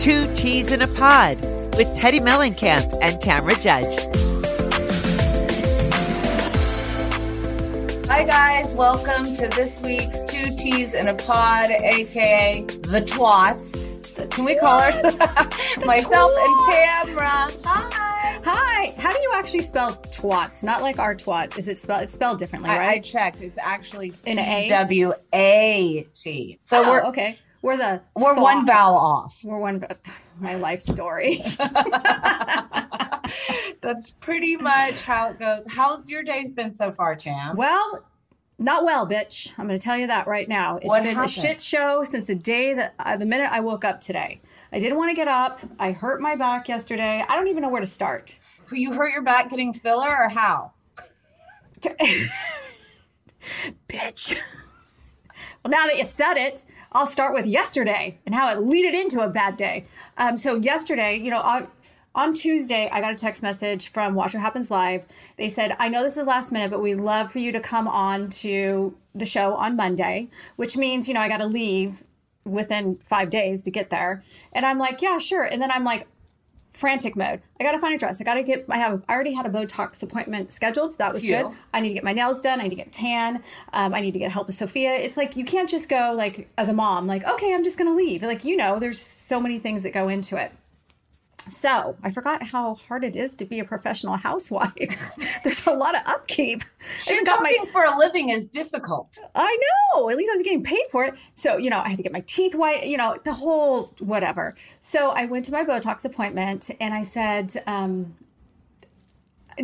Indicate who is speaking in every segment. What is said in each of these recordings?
Speaker 1: Two T's in a Pod with Teddi Mellencamp and Tamra Judge.
Speaker 2: Hi, guys. Welcome to this week's Two T's in a Pod, aka The Twats. Can we call ourselves myself and Tamra? Hi.
Speaker 3: Hi. How do you actually spell twats? Not like our twat. Is it spelled? It's spelled differently,
Speaker 2: I, I checked. It's actually? T W A T. So
Speaker 3: oh,
Speaker 2: we're
Speaker 3: okay. We're the
Speaker 2: we're one vowel off.
Speaker 3: We're one. My life story.
Speaker 2: That's pretty much how it goes. How's your day's been so far, Tam?
Speaker 3: well, not well, bitch. I'm going to tell you that right now. It's
Speaker 2: What
Speaker 3: been
Speaker 2: happened?
Speaker 3: a shit show since the day that uh, the minute I woke up today. I didn't want to get up. I hurt my back yesterday. I don't even know where to start.
Speaker 2: You hurt your back getting filler, or how?
Speaker 3: bitch. well, now that you said it, I'll start with yesterday and how it leaded into a bad day. Um, so yesterday, you know, on, on Tuesday, I got a text message from Watch What Happens Live. They said, "I know this is last minute, but we'd love for you to come on to the show on Monday," which means, you know, I got to leave within five days to get there. And I'm like, "Yeah, sure." And then I'm like, frantic mode. I gotta find a dress. I gotta get. I have. I already had a Botox appointment scheduled, so that was
Speaker 2: Phew.
Speaker 3: good. I need to get my nails done. I need to get tan. Um, I need to get help with Sophia. It's like you can't just go like as a mom, like okay, I'm just gonna leave. Like you know, there's so many things that go into it. So I forgot how hard it is to be a professional housewife. there's a lot of upkeep. Even
Speaker 2: Shit,
Speaker 3: my-
Speaker 2: talking for a living is difficult.
Speaker 3: I know. At least I was getting paid for it. So, you know, I had to get my teeth white, you know, the whole whatever. So I went to my Botox appointment and I said, um,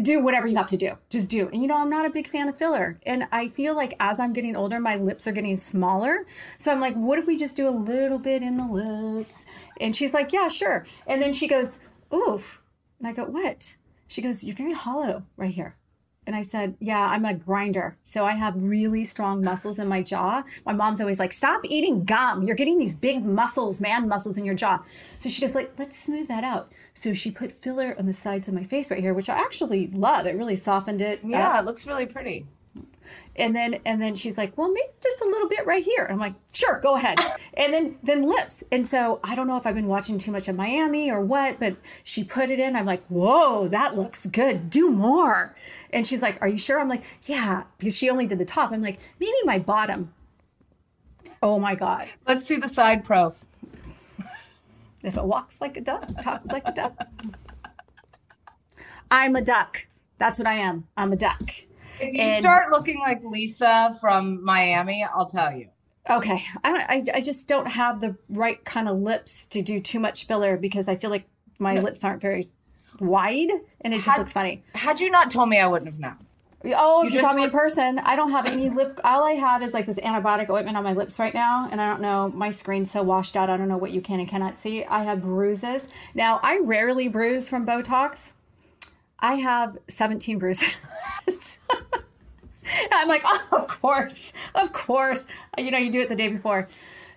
Speaker 3: do whatever you have to do. Just do. And you know, I'm not a big fan of filler. And I feel like as I'm getting older, my lips are getting smaller. So I'm like, what if we just do a little bit in the lips? And she's like, yeah, sure. And then she goes, oof. And I go, what? She goes, you're very hollow right here. And I said, Yeah, I'm a grinder. So I have really strong muscles in my jaw. My mom's always like, Stop eating gum. You're getting these big muscles, man muscles in your jaw. So she goes, like, let's smooth that out. So she put filler on the sides of my face right here, which I actually love. It really softened it.
Speaker 2: Yeah,
Speaker 3: up.
Speaker 2: it looks really pretty.
Speaker 3: And then and then she's like, Well, maybe just a little bit right here. I'm like, sure, go ahead. and then then lips. And so I don't know if I've been watching too much of Miami or what, but she put it in. I'm like, whoa, that looks good. Do more. And she's like, Are you sure? I'm like, Yeah, because she only did the top. I'm like, maybe my bottom. Oh my God.
Speaker 2: Let's see the side prof.
Speaker 3: If it walks like a duck, talks like a duck. I'm a duck. That's what I am. I'm a duck.
Speaker 2: If you
Speaker 3: And-
Speaker 2: start looking like Lisa from Miami, I'll tell you.
Speaker 3: Okay, I don't. I, I just don't have the right kind of lips to do too much filler because I feel like my lips aren't very wide, and it just
Speaker 2: Had-
Speaker 3: looks funny.
Speaker 2: Had you not told me, I wouldn't have known.
Speaker 3: Oh,
Speaker 2: You
Speaker 3: if you saw me in person, I don't have any lip. All I have is like this antibiotic ointment on my lips right now, and I don't know. My screen's so washed out. I don't know what you can and cannot see. I have bruises. Now, I rarely bruise from Botox. I have 17 bruises. And I'm like, oh, of course, of course. Uh, you know, you do it the day before.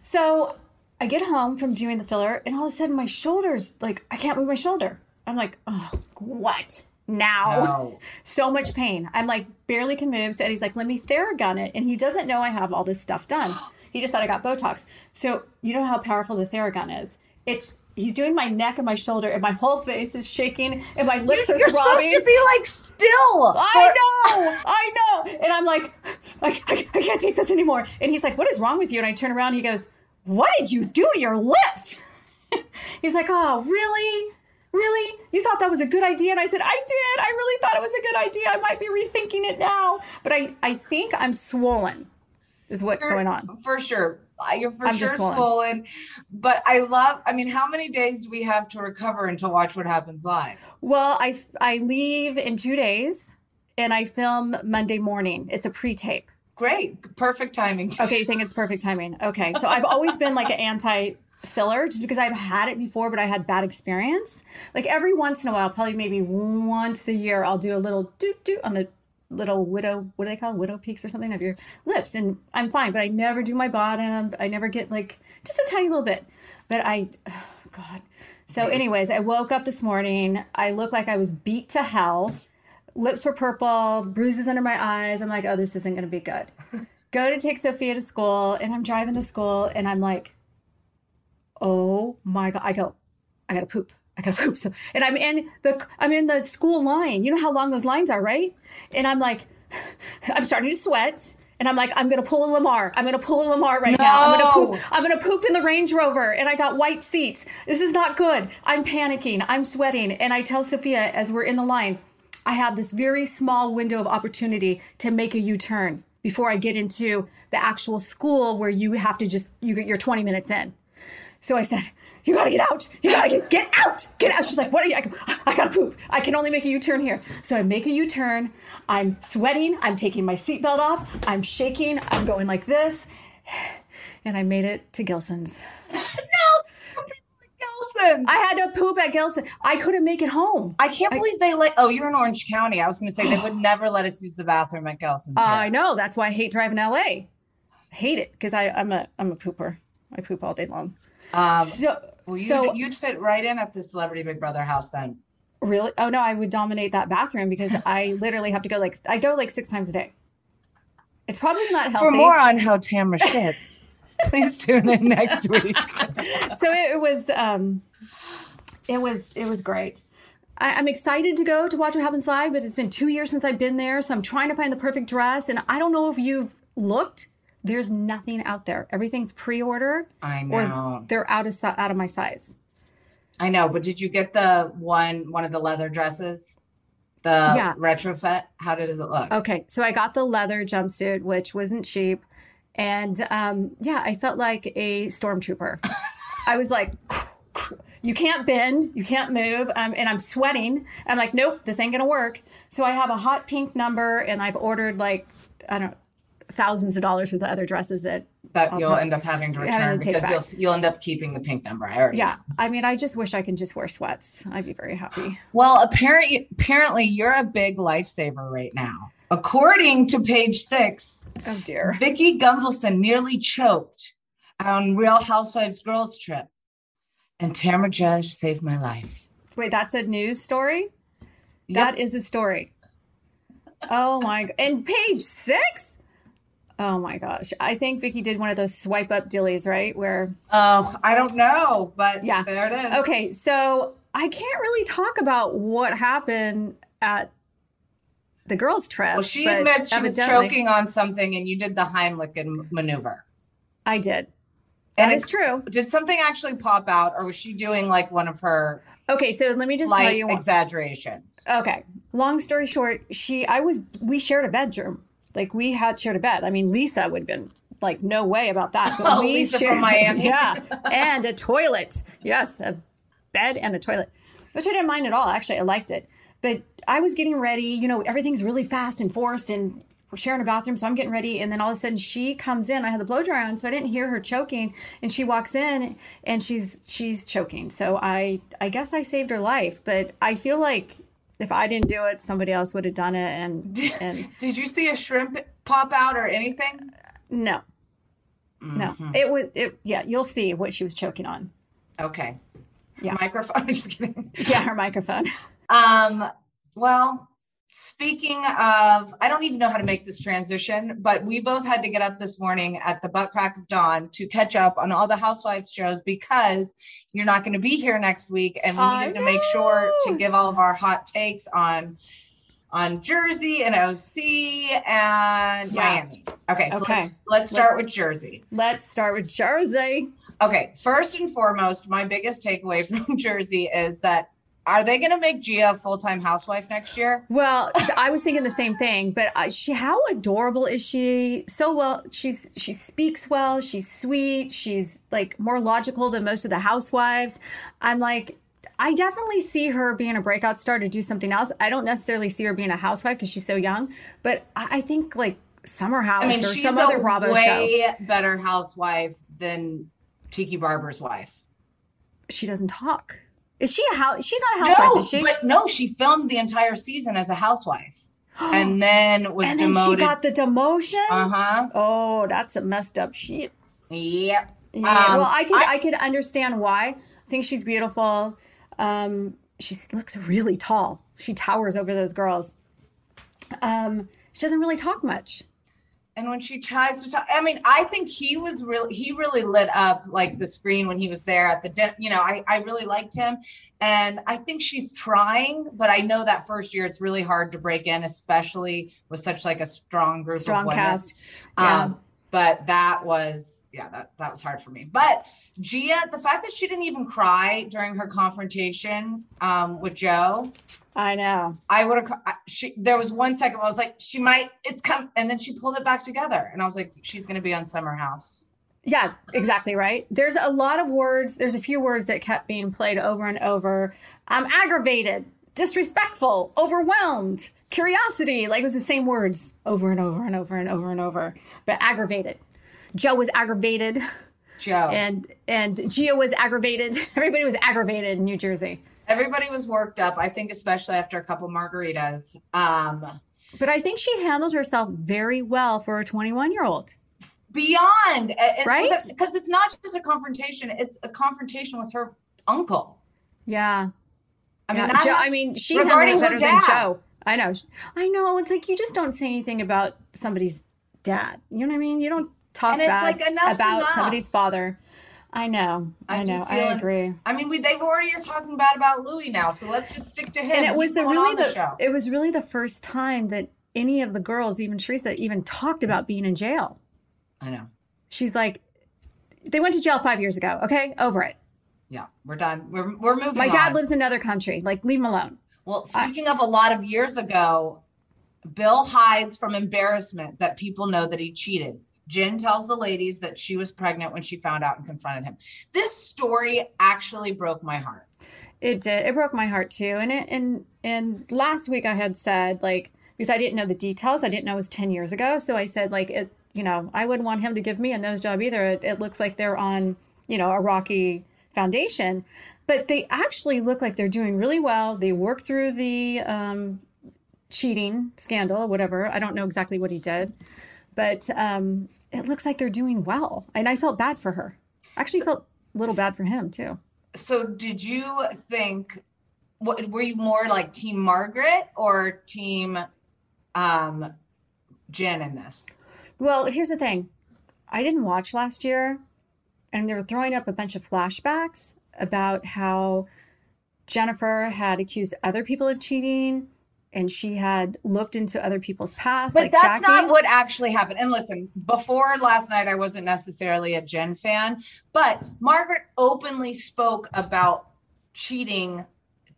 Speaker 3: So I get home from doing the filler, and all of a sudden, my shoulders like I can't move my shoulder. I'm like, oh, what now?
Speaker 2: No.
Speaker 3: so much pain. I'm like barely can move. So Eddie's like, let me Theragun it, and he doesn't know I have all this stuff done. He just thought I got Botox. So you know how powerful the Theragun is. It's he's doing my neck and my shoulder, and my whole face is shaking, and my lips are
Speaker 2: You're supposed to be like still.
Speaker 3: I know, I know. And I'm like, like I, I can't take this anymore. And he's like, what is wrong with you? And I turn around, he goes, what did you do to your lips? he's like, oh, really? Really? You thought that was a good idea? And I said, I did. I really thought it was a good idea. I might be rethinking it now. But I, I think I'm swollen, is what's going on.
Speaker 2: For sure. You're for
Speaker 3: I'm
Speaker 2: sure
Speaker 3: swollen.
Speaker 2: swollen. But I love, I mean, how many days do we have to recover and to watch what happens live?
Speaker 3: Well, I, I leave in two days and I film Monday morning. It's a pre tape.
Speaker 2: Great. Perfect timing.
Speaker 3: Okay, you think it's perfect timing. Okay. So I've always been like an anti filler just because I've had it before, but I had bad experience. Like every once in a while, probably maybe once a year, I'll do a little doot doot on the little widow, what do they call widow peaks or something of your lips. And I'm fine, but I never do my bottom. I never get like just a tiny little bit. But I, oh God. So, anyways, I woke up this morning. I looked like I was beat to hell. Lips were purple, bruises under my eyes. I'm like, oh, this isn't going to be good. Go to take Sophia to school, and I'm driving to school, and I'm like, oh my god! I go, I gotta poop. I. So, and I'm in the I'm in the school line. You know how long those lines are, right? And I'm like, I'm starting to sweat. And I'm like, I'm gonna pull a Lamar. I'm gonna pull a Lamar right now. I'm gonna poop. I'm gonna poop in the Range Rover, and I got white seats. This is not good. I'm panicking. I'm sweating, and I tell Sophia as we're in the line, I have this very small window of opportunity to make a U-turn before I get into the actual school where you have to just you get you're 20 minutes in. So I said, "You gotta get out! You gotta get get out! Get out!" She's like, "What are you?" I go, "I gotta poop. I can only make a U-turn here." So I make a U-turn. I'm sweating. I'm taking my seatbelt off. I'm shaking. I'm going like this, and I made it to Gelson's.
Speaker 2: no! Gelson.
Speaker 3: I had to poop at Gelson. I couldn't make it home.
Speaker 2: I can't believe they let. Oh, you're in Orange County. I was going to say they would never let us use the bathroom at Gilson's. here.
Speaker 3: I know. That's why I hate driving LA. I hate it because I'm a I'm a pooper. I poop all day long.
Speaker 2: um,
Speaker 3: So
Speaker 2: well, you'd,
Speaker 3: so
Speaker 2: you'd fit right in at the Celebrity Big Brother house then.
Speaker 3: really, oh no, I would dominate that bathroom because I literally have to go like I go like six times a day. It's probably not healthy.
Speaker 2: For more on how Tamra shits, please tune in next week.
Speaker 3: so it, it was um it was it was great I, i'm excited to go to watch what happens live but it's been two years since i've been there so i'm trying to find the perfect dress and i don't know if you've looked there's nothing out there everything's pre-order
Speaker 2: I
Speaker 3: or they're out of out of my size
Speaker 2: I know, but did you get the one one of the leather dresses? The
Speaker 3: Yeah.
Speaker 2: retrofit? How does it look?
Speaker 3: okay so i got the leather jumpsuit which wasn't cheap and um yeah i felt like a stormtrooper i was like you can't bend, you can't move, um, and I'm sweating. I'm like, nope, this ain't gonna work. So I have a hot pink number, and I've ordered like I don't know, thousands of dollars worth of other dresses that.
Speaker 2: That
Speaker 3: I'll
Speaker 2: you'll end up having to
Speaker 3: having
Speaker 2: return
Speaker 3: to
Speaker 2: because you'll you'll end up keeping the pink number. I already
Speaker 3: Yeah, I mean, I just wish I could just wear sweats. I'd be very happy.
Speaker 2: Well, apparently, apparently, you're a big lifesaver right now. According to page six,
Speaker 3: Oh dear.
Speaker 2: Vicki Gunvalson nearly choked on Real Housewives girls trip, and Tamara Judge saved my life.
Speaker 3: Wait, that's a news story.
Speaker 2: Yep.
Speaker 3: That is a story. Oh my! And page six. Oh my gosh! I think Vicki did one of those swipe up dillies, right? Where
Speaker 2: Oh, I don't know, but
Speaker 3: Yeah.
Speaker 2: there it is.
Speaker 3: Okay, so I can't really talk about what happened at the girls' trip.
Speaker 2: Well, she admits she was choking on something, and you did the Heimlich maneuver.
Speaker 3: I did, That
Speaker 2: And
Speaker 3: is
Speaker 2: it's-
Speaker 3: true.
Speaker 2: Did something actually pop out, or was she doing like one of her
Speaker 3: Okay, so let me just tell you. One,
Speaker 2: exaggerations?
Speaker 3: okay, long story short, she, I was, we shared a bedroom. Like we had shared a bed. I mean, Lisa would have been like, no way about that. But
Speaker 2: Oh,
Speaker 3: we
Speaker 2: Lisa from
Speaker 3: shared,
Speaker 2: Miami.
Speaker 3: yeah, and a toilet. Yes, a bed and a toilet, which I didn't mind at all. Actually, I liked it. But I was getting ready. You know, everything's really fast and forced, and we're sharing a bathroom, so I'm getting ready. And then all of a sudden, she comes in. I had the blow dryer on, so I didn't hear her choking. And she walks in, and she's she's choking. So I I guess I saved her life. But I feel like if I didn't do it, somebody else would have done it. And and
Speaker 2: Did you see a shrimp pop out or anything?
Speaker 3: no, no, it was it. Yeah, you'll see what she was choking on.
Speaker 2: Okay.
Speaker 3: Yeah.
Speaker 2: Microphone. I'm Just kidding.
Speaker 3: Yeah, her microphone.
Speaker 2: Um, well, speaking of, I don't even know how to make this transition, but we both had to get up this morning at the butt crack of dawn to catch up on all the Housewives shows because you're not going to be here next week, and we
Speaker 3: I
Speaker 2: needed to make sure to give all of our hot takes on on Jersey and OC and
Speaker 3: Yeah.
Speaker 2: Miami. Okay, so
Speaker 3: Okay.
Speaker 2: let's let's start
Speaker 3: Let's-
Speaker 2: with Jersey.
Speaker 3: Let's start with Jersey.
Speaker 2: Okay, first and foremost, my biggest takeaway from Jersey is that are they going to make Gia a full time housewife next year?
Speaker 3: Well, I was thinking the same thing, but uh, she how adorable is she? So well, she's she speaks well, she's sweet, she's like more logical than most of the housewives. I'm like I definitely see her being a breakout star to do something else. I don't necessarily see her being a housewife because she's so young, but I I think like Summer House
Speaker 2: I mean,
Speaker 3: or some other Bravo show.
Speaker 2: way better housewife than Tiki Barber's wife.
Speaker 3: She doesn't talk. Is she a house? She's not a housewife,
Speaker 2: No,
Speaker 3: is she?
Speaker 2: but no, she filmed the entire season as a housewife, and then was
Speaker 3: and then
Speaker 2: demoted.
Speaker 3: she got the demotion.
Speaker 2: uh huh.
Speaker 3: Oh, that's a messed up shit.
Speaker 2: Yep.
Speaker 3: Yeah,
Speaker 2: Um,
Speaker 3: well, I could
Speaker 2: I-
Speaker 3: I, could understand why. I think she's beautiful. Um, she looks really tall. She towers over those girls. Um, she doesn't really talk much.
Speaker 2: And when she tries to talk, I mean, I think he was really, he really lit up like the screen when he was there at the, you know, I, I really liked him. And I think she's trying, but I know that first year it's really hard to break in, especially with such like a strong group
Speaker 3: Strong
Speaker 2: of women.
Speaker 3: cast. Yeah.
Speaker 2: Um, but that was, yeah, that, that was hard for me. But Gia, the fact that she didn't even cry during her confrontation um, with Joe,
Speaker 3: I know.
Speaker 2: I would have. She there was one second where I was like, she might. It's come, and then she pulled it back together, and I was like, she's going to be on Summer House.
Speaker 3: Yeah, exactly right. There's a lot of words. There's a few words that kept being played over and over. I'm aggravated, disrespectful, overwhelmed, curiosity. Like it was the same words over and over and over and over and over. But aggravated. Joe was aggravated.
Speaker 2: Joe.
Speaker 3: and and Gia was aggravated. Everybody was aggravated in New Jersey.
Speaker 2: Everybody was worked up. I think, especially after a couple margaritas. Um,
Speaker 3: But I think she handled herself very well for a 21 year old.
Speaker 2: beyond, and-
Speaker 3: Right?
Speaker 2: Because it's not just a confrontation; it's a confrontation with her uncle.
Speaker 3: Yeah.
Speaker 2: I mean,
Speaker 3: Yeah,
Speaker 2: that
Speaker 3: Joe, I mean, she
Speaker 2: regarding her
Speaker 3: better than. Joe. I know. I know. It's like you just don't say anything about somebody's dad. You know what I mean? You don't talk
Speaker 2: And it's
Speaker 3: bad
Speaker 2: like, enough's
Speaker 3: about
Speaker 2: enough.
Speaker 3: somebody's father. I know. I,
Speaker 2: do
Speaker 3: know. I agree.
Speaker 2: I mean, we they've already are talking bad about Louis now, so let's just stick to him.
Speaker 3: and it was the really
Speaker 2: on
Speaker 3: the,
Speaker 2: show.
Speaker 3: it was really the first time that any of the girls, even Teresa, even talked about being in jail.
Speaker 2: I know.
Speaker 3: She's like, they went to jail five years ago. Okay, over it.
Speaker 2: Yeah, we're done. We're we're moving.
Speaker 3: My dad
Speaker 2: on.
Speaker 3: lives in another country. Like, leave him alone.
Speaker 2: Well, speaking of a lot of years ago, Bill hides from embarrassment that people know that he cheated. Jen tells the ladies that she was pregnant when she found out and confronted him. This story actually broke my heart.
Speaker 3: It did. It broke my heart too. And it and and last week I had said like because I didn't know the details. I didn't know it was ten years ago. So I said like it. You know, I wouldn't want him to give me a nose job either. It, it looks like they're on you know a rocky foundation, but they actually look like they're doing really well. They work through the um, cheating scandal, whatever. I don't know exactly what he did, but um, it looks like they're doing well. And I felt bad for her. Actually, felt a little bad for him too.
Speaker 2: So, did you think? What were you more like Team Margaret or Team um, Jen in this?
Speaker 3: Well, here's the thing. I didn't watch last year, and they were throwing up a bunch of flashbacks about how Jennifer had accused other people of cheating, and she had looked into other people's past.
Speaker 2: But
Speaker 3: like
Speaker 2: that's not what actually happened. And listen, before last night, I wasn't necessarily a Jen fan, but Margaret openly spoke about cheating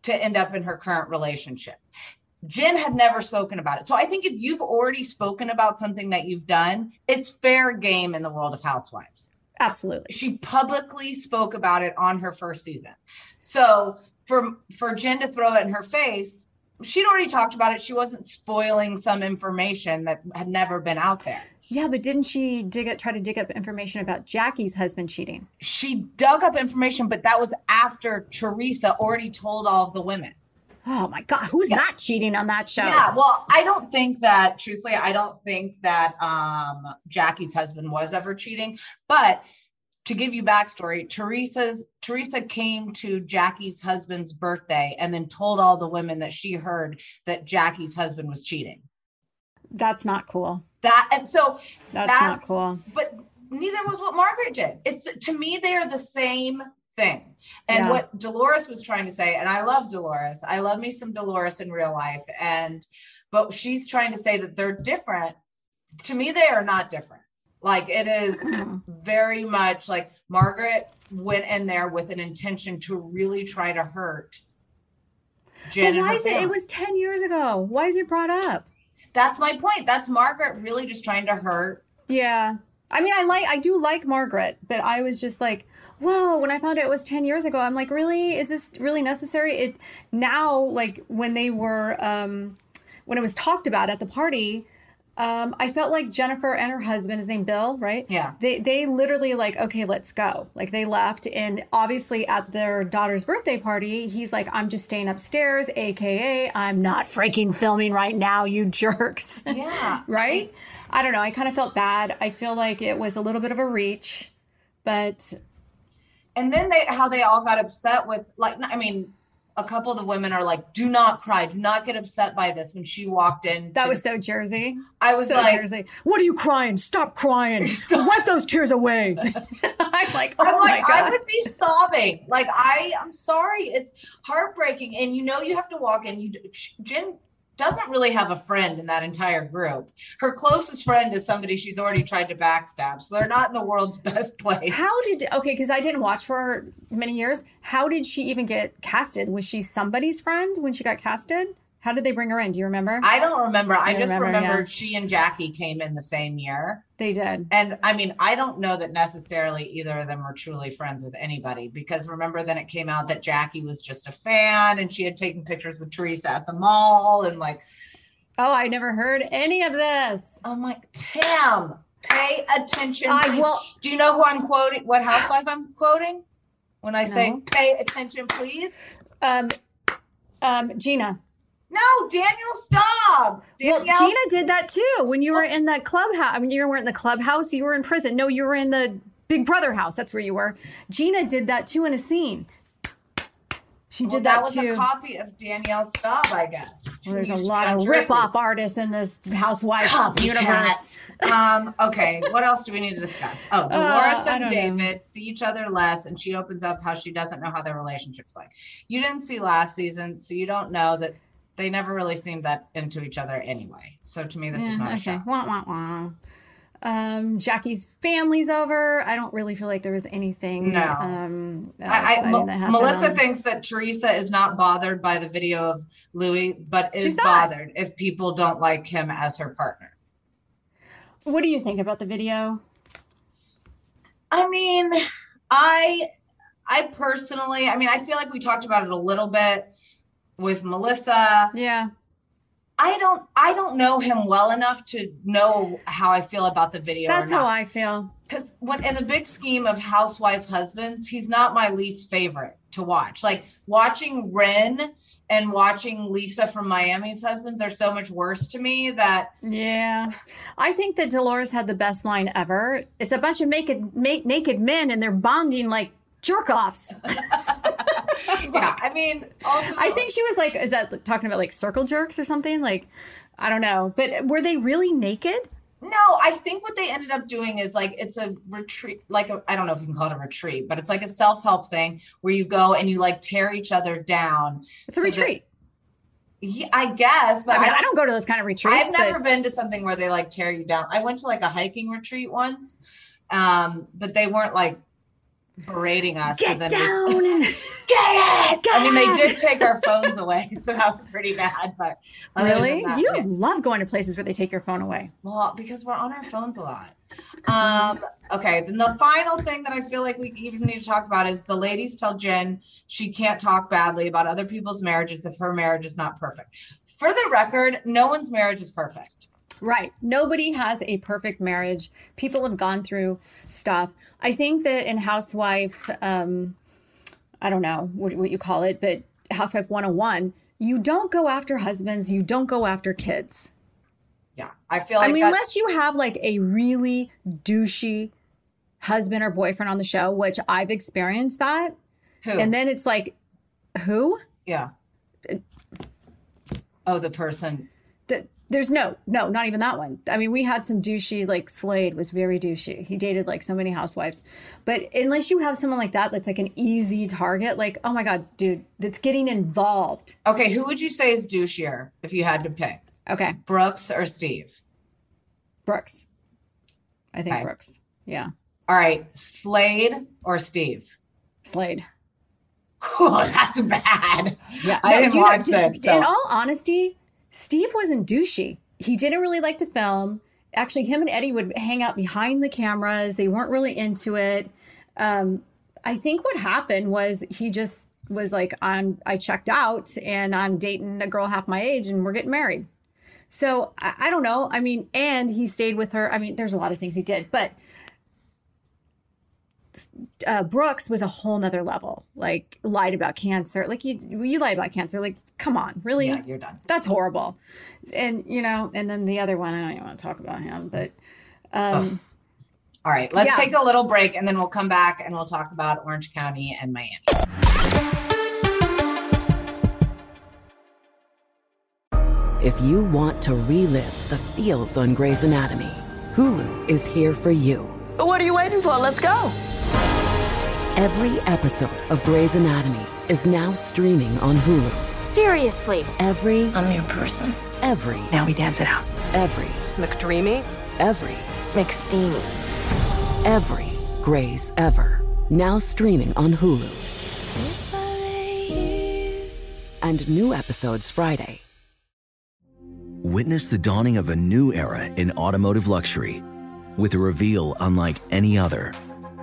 Speaker 2: to end up in her current relationship. Jen had never spoken about it. So I think if you've already spoken about something that you've done, it's fair game in the world of housewives.
Speaker 3: Absolutely.
Speaker 2: She publicly spoke about it on her first season. So for for Jen to throw it in her face, she'd already talked about it. She wasn't spoiling some information that had never been out there.
Speaker 3: Yeah, but didn't she dig up, try to dig up information about Jackie's husband cheating?
Speaker 2: She dug up information, but that was after Teresa already told all of the women.
Speaker 3: Oh my God, who's not cheating on that show?
Speaker 2: Yeah, well, I don't think that, truthfully, I don't think that um, Jackie's husband was ever cheating. But to give you backstory, Teresa's Teresa came to Jackie's husband's birthday and then told all the women that she heard that Jackie's husband was cheating.
Speaker 3: That's not cool.
Speaker 2: That and so
Speaker 3: That's,
Speaker 2: that's,
Speaker 3: not cool.
Speaker 2: But neither was what Margaret did. It's to me, they are the same thing. And
Speaker 3: Yeah.
Speaker 2: what Dolores was trying to say, and I love Dolores. I love me some Dolores in real life. And but she's trying to say that they're different. To me, they are not different. Like it is mm-hmm. very much like Margaret went in there with an intention to really try to hurt Jen.
Speaker 3: But
Speaker 2: and
Speaker 3: why is it? It was 10 years ago. Why is it brought up?
Speaker 2: That's my point. That's Margaret really just trying to hurt
Speaker 3: Yeah. I mean, I like, I do like Margaret, but I was just like, whoa, when I found out it was 10 years ago, I'm like, really? Is this really necessary? It now, like when they were, um, when it was talked about at the party, um, I felt like Jennifer and her husband, his name Bill, right?
Speaker 2: Yeah.
Speaker 3: They they literally like, okay, let's go. Like they left, and obviously at their daughter's birthday party, he's like, I'm just staying upstairs, aka I'm not freaking filming right now, you jerks.
Speaker 2: Yeah.
Speaker 3: right? I don't know. I kind of felt bad. I feel like it was a little bit of a reach, but
Speaker 2: and then they how they all got upset with like i mean a couple of the women are like do not cry do not get upset by this when she walked in
Speaker 3: that
Speaker 2: to-
Speaker 3: was so Jersey.
Speaker 2: i was
Speaker 3: so
Speaker 2: like
Speaker 3: Jersey. What are you crying? Stop crying. Wipe those tears away. I'm like, oh
Speaker 2: I'm
Speaker 3: my
Speaker 2: like, I would be sobbing. Like, I, I'm sorry. It's heartbreaking. And you know, you have to walk in. You, Jen doesn't really have a friend in that entire group. Her closest friend is somebody she's already tried to backstab. So they're not in the world's best place.
Speaker 3: How did okay? Because I didn't watch for many years. How did she even get casted? Was she somebody's friend when she got casted? How did they bring her in? Do you remember?
Speaker 2: I don't remember. I
Speaker 3: I
Speaker 2: just
Speaker 3: remember,
Speaker 2: remember
Speaker 3: yeah.
Speaker 2: she and Jackie came in the same year.
Speaker 3: they did.
Speaker 2: And I mean, I don't know that necessarily either of them were truly friends with anybody because remember then it came out that Jackie was just a fan and she had taken pictures with Teresa at the mall and like,
Speaker 3: Oh, I never heard any of this.
Speaker 2: I'm like, Tam, pay attention.
Speaker 3: I
Speaker 2: please."
Speaker 3: will-
Speaker 2: Do you know who I'm quoting? What housewife I'm quoting? When I say pay attention, please.
Speaker 3: Um, um, Gina.
Speaker 2: No, Daniel, stop. Danielle,
Speaker 3: Well, Gina did that too when you were in that clubhouse. I mean, you weren't in the clubhouse. You were in prison. No, you were in the Big Brother house. That's where you were. Gina did that too in a scene. She
Speaker 2: well,
Speaker 3: did that,
Speaker 2: was
Speaker 3: too.
Speaker 2: a copy of Danielle Staub, I guess.
Speaker 3: Well, there's a lot of
Speaker 2: Jersey.
Speaker 3: rip-off artists in this housewife universe.
Speaker 2: Um, okay, what else do we need to discuss? Oh, Dolores
Speaker 3: Uh,
Speaker 2: and
Speaker 3: don't know.
Speaker 2: David see each other less, and she opens up how she doesn't know how their relationship's going. You didn't see last season, so you don't know that they never really seemed that into each other anyway. So to me, this is
Speaker 3: Yeah,
Speaker 2: not a
Speaker 3: okay.
Speaker 2: shock.
Speaker 3: Wah, wah, wah. Um, Jackie's family's over. I don't really feel like there was anything.
Speaker 2: No.
Speaker 3: Um,
Speaker 2: I, I,
Speaker 3: that
Speaker 2: Melissa thinks that Teresa is not bothered by the video of Louis, but is
Speaker 3: not.
Speaker 2: bothered if people don't like him as her partner.
Speaker 3: What do you think about the video?
Speaker 2: I mean, I I personally, I mean, I feel like we talked about it a little bit with Melissa.
Speaker 3: Yeah.
Speaker 2: I don't I don't know him well enough to know how I feel about the video.
Speaker 3: That's how I feel.
Speaker 2: because when in the big scheme of housewife husbands, he's not my least favorite to watch. Like watching Ren and watching Lisa from Miami's husbands are so much worse to me that
Speaker 3: Yeah. I think that Dolores had the best line ever. It's a bunch of naked, naked men and they're bonding like jerk offs.
Speaker 2: yeah, I mean
Speaker 3: I think she was like, is that talking about like circle jerks or something? Like, I don't know. But were they really naked?
Speaker 2: No, I think what they ended up doing is like it's a retreat, like I don't know if you can call it a retreat, but it's like a self help thing where you go and you like tear each other down.
Speaker 3: It's a
Speaker 2: so that-
Speaker 3: retreat.
Speaker 2: Yeah, I guess, but
Speaker 3: I, mean,
Speaker 2: I,
Speaker 3: I don't go to those kind of retreats.
Speaker 2: I've never
Speaker 3: but-
Speaker 2: been to something where they like tear you down. I went to like a hiking retreat once, um, but they weren't like berating us. so
Speaker 3: Get
Speaker 2: then we-
Speaker 3: down and
Speaker 2: get it. I mean, they did take our phones away, so that was pretty bad. But
Speaker 3: Really?
Speaker 2: that,
Speaker 3: You
Speaker 2: yeah.
Speaker 3: love going to places where they take your phone away.
Speaker 2: Well, because we're on our phones a lot. Um, okay, then the final thing that I feel like we even need to talk about is the ladies tell Jen she can't talk badly about other people's marriages if her marriage is not perfect. For the record, no one's marriage is perfect.
Speaker 3: Right. Nobody has a perfect marriage. People have gone through stuff. I think that in Housewife, um, I don't know what, what you call it, but Housewife 101, you don't go after husbands, you don't go after kids.
Speaker 2: Yeah, I feel like
Speaker 3: I mean, unless you have like a really douchey husband or boyfriend on the show, which I've experienced that.
Speaker 2: Who?
Speaker 3: And then it's like, who?
Speaker 2: yeah. Oh, the person.
Speaker 3: Th- there's no, no, not even that one. I mean, we had some douchey, like Slade was very douchey. He dated like so many housewives. But unless you have someone like that, that's like an easy target, like, oh my God, dude, that's getting involved.
Speaker 2: Okay, who would you say is douchier if you had to pick?
Speaker 3: Okay,
Speaker 2: Brooks or Steve?
Speaker 3: Brooks. I think
Speaker 2: Okay.
Speaker 3: Brooks. Yeah,
Speaker 2: All right, Slade or Steve?
Speaker 3: Slade.
Speaker 2: Oh, that's bad.
Speaker 3: Yeah,
Speaker 2: I
Speaker 3: No,
Speaker 2: didn't watch
Speaker 3: know,
Speaker 2: that. So.
Speaker 3: In all honesty, Steve wasn't douchey. He didn't really like to film. Actually, him and Eddie would hang out behind the cameras. They weren't really into it. Um, I think what happened was he just was like, "I'm I checked out and I'm dating a girl half my age and we're getting married." So I, I don't know. I mean, and he stayed with her. I mean, there's a lot of things he did, but uh, Brooks was a whole nother level. Like lied about cancer. Like you, you lied about cancer. Like, come on, really?
Speaker 2: yeah, you're done.
Speaker 3: That's horrible. And you know, and then the other one, I don't even want to talk about him, but um,
Speaker 2: All right, let's
Speaker 3: Yeah.
Speaker 2: take a little break and then we'll come back and we'll talk about Orange County and Miami.
Speaker 4: If you want to relive the feels on Grey's Anatomy, Hulu is here for you.
Speaker 5: What are you waiting for? Let's go.
Speaker 4: Every episode of Grey's Anatomy is now streaming on Hulu.
Speaker 5: Seriously.
Speaker 4: Every,
Speaker 5: I'm your person.
Speaker 4: every,
Speaker 5: Now we dance it out.
Speaker 4: every,
Speaker 5: McDreamy?
Speaker 4: every,
Speaker 5: McSteamy.
Speaker 4: every Grey's ever. Now streaming on Hulu. And new episodes Friday.
Speaker 6: Witness the dawning of a new era in automotive luxury with a reveal unlike any other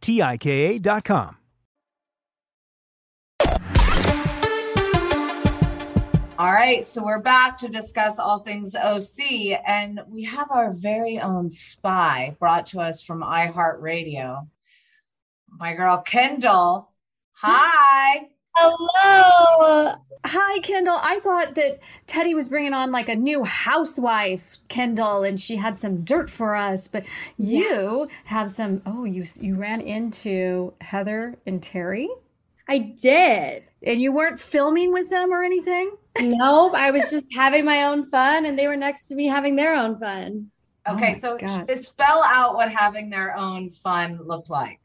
Speaker 7: T-I-K-A.com.
Speaker 2: All right, so we're back to discuss all things OC, and we have our very own spy brought to us from iHeartRadio. my girl Kendall. Hi.
Speaker 3: Hello. Hi, Kendall. I thought that Teddi was bringing on like a new housewife, Kendall, and she had some dirt for us. But you have some. Oh, you you ran into Heather and Terry.
Speaker 8: I did.
Speaker 3: And you weren't filming with them or anything?
Speaker 8: Nope. I was just having my own fun, and they were next to me having their own fun.
Speaker 2: Oh okay, so spell out what having their own fun looked like.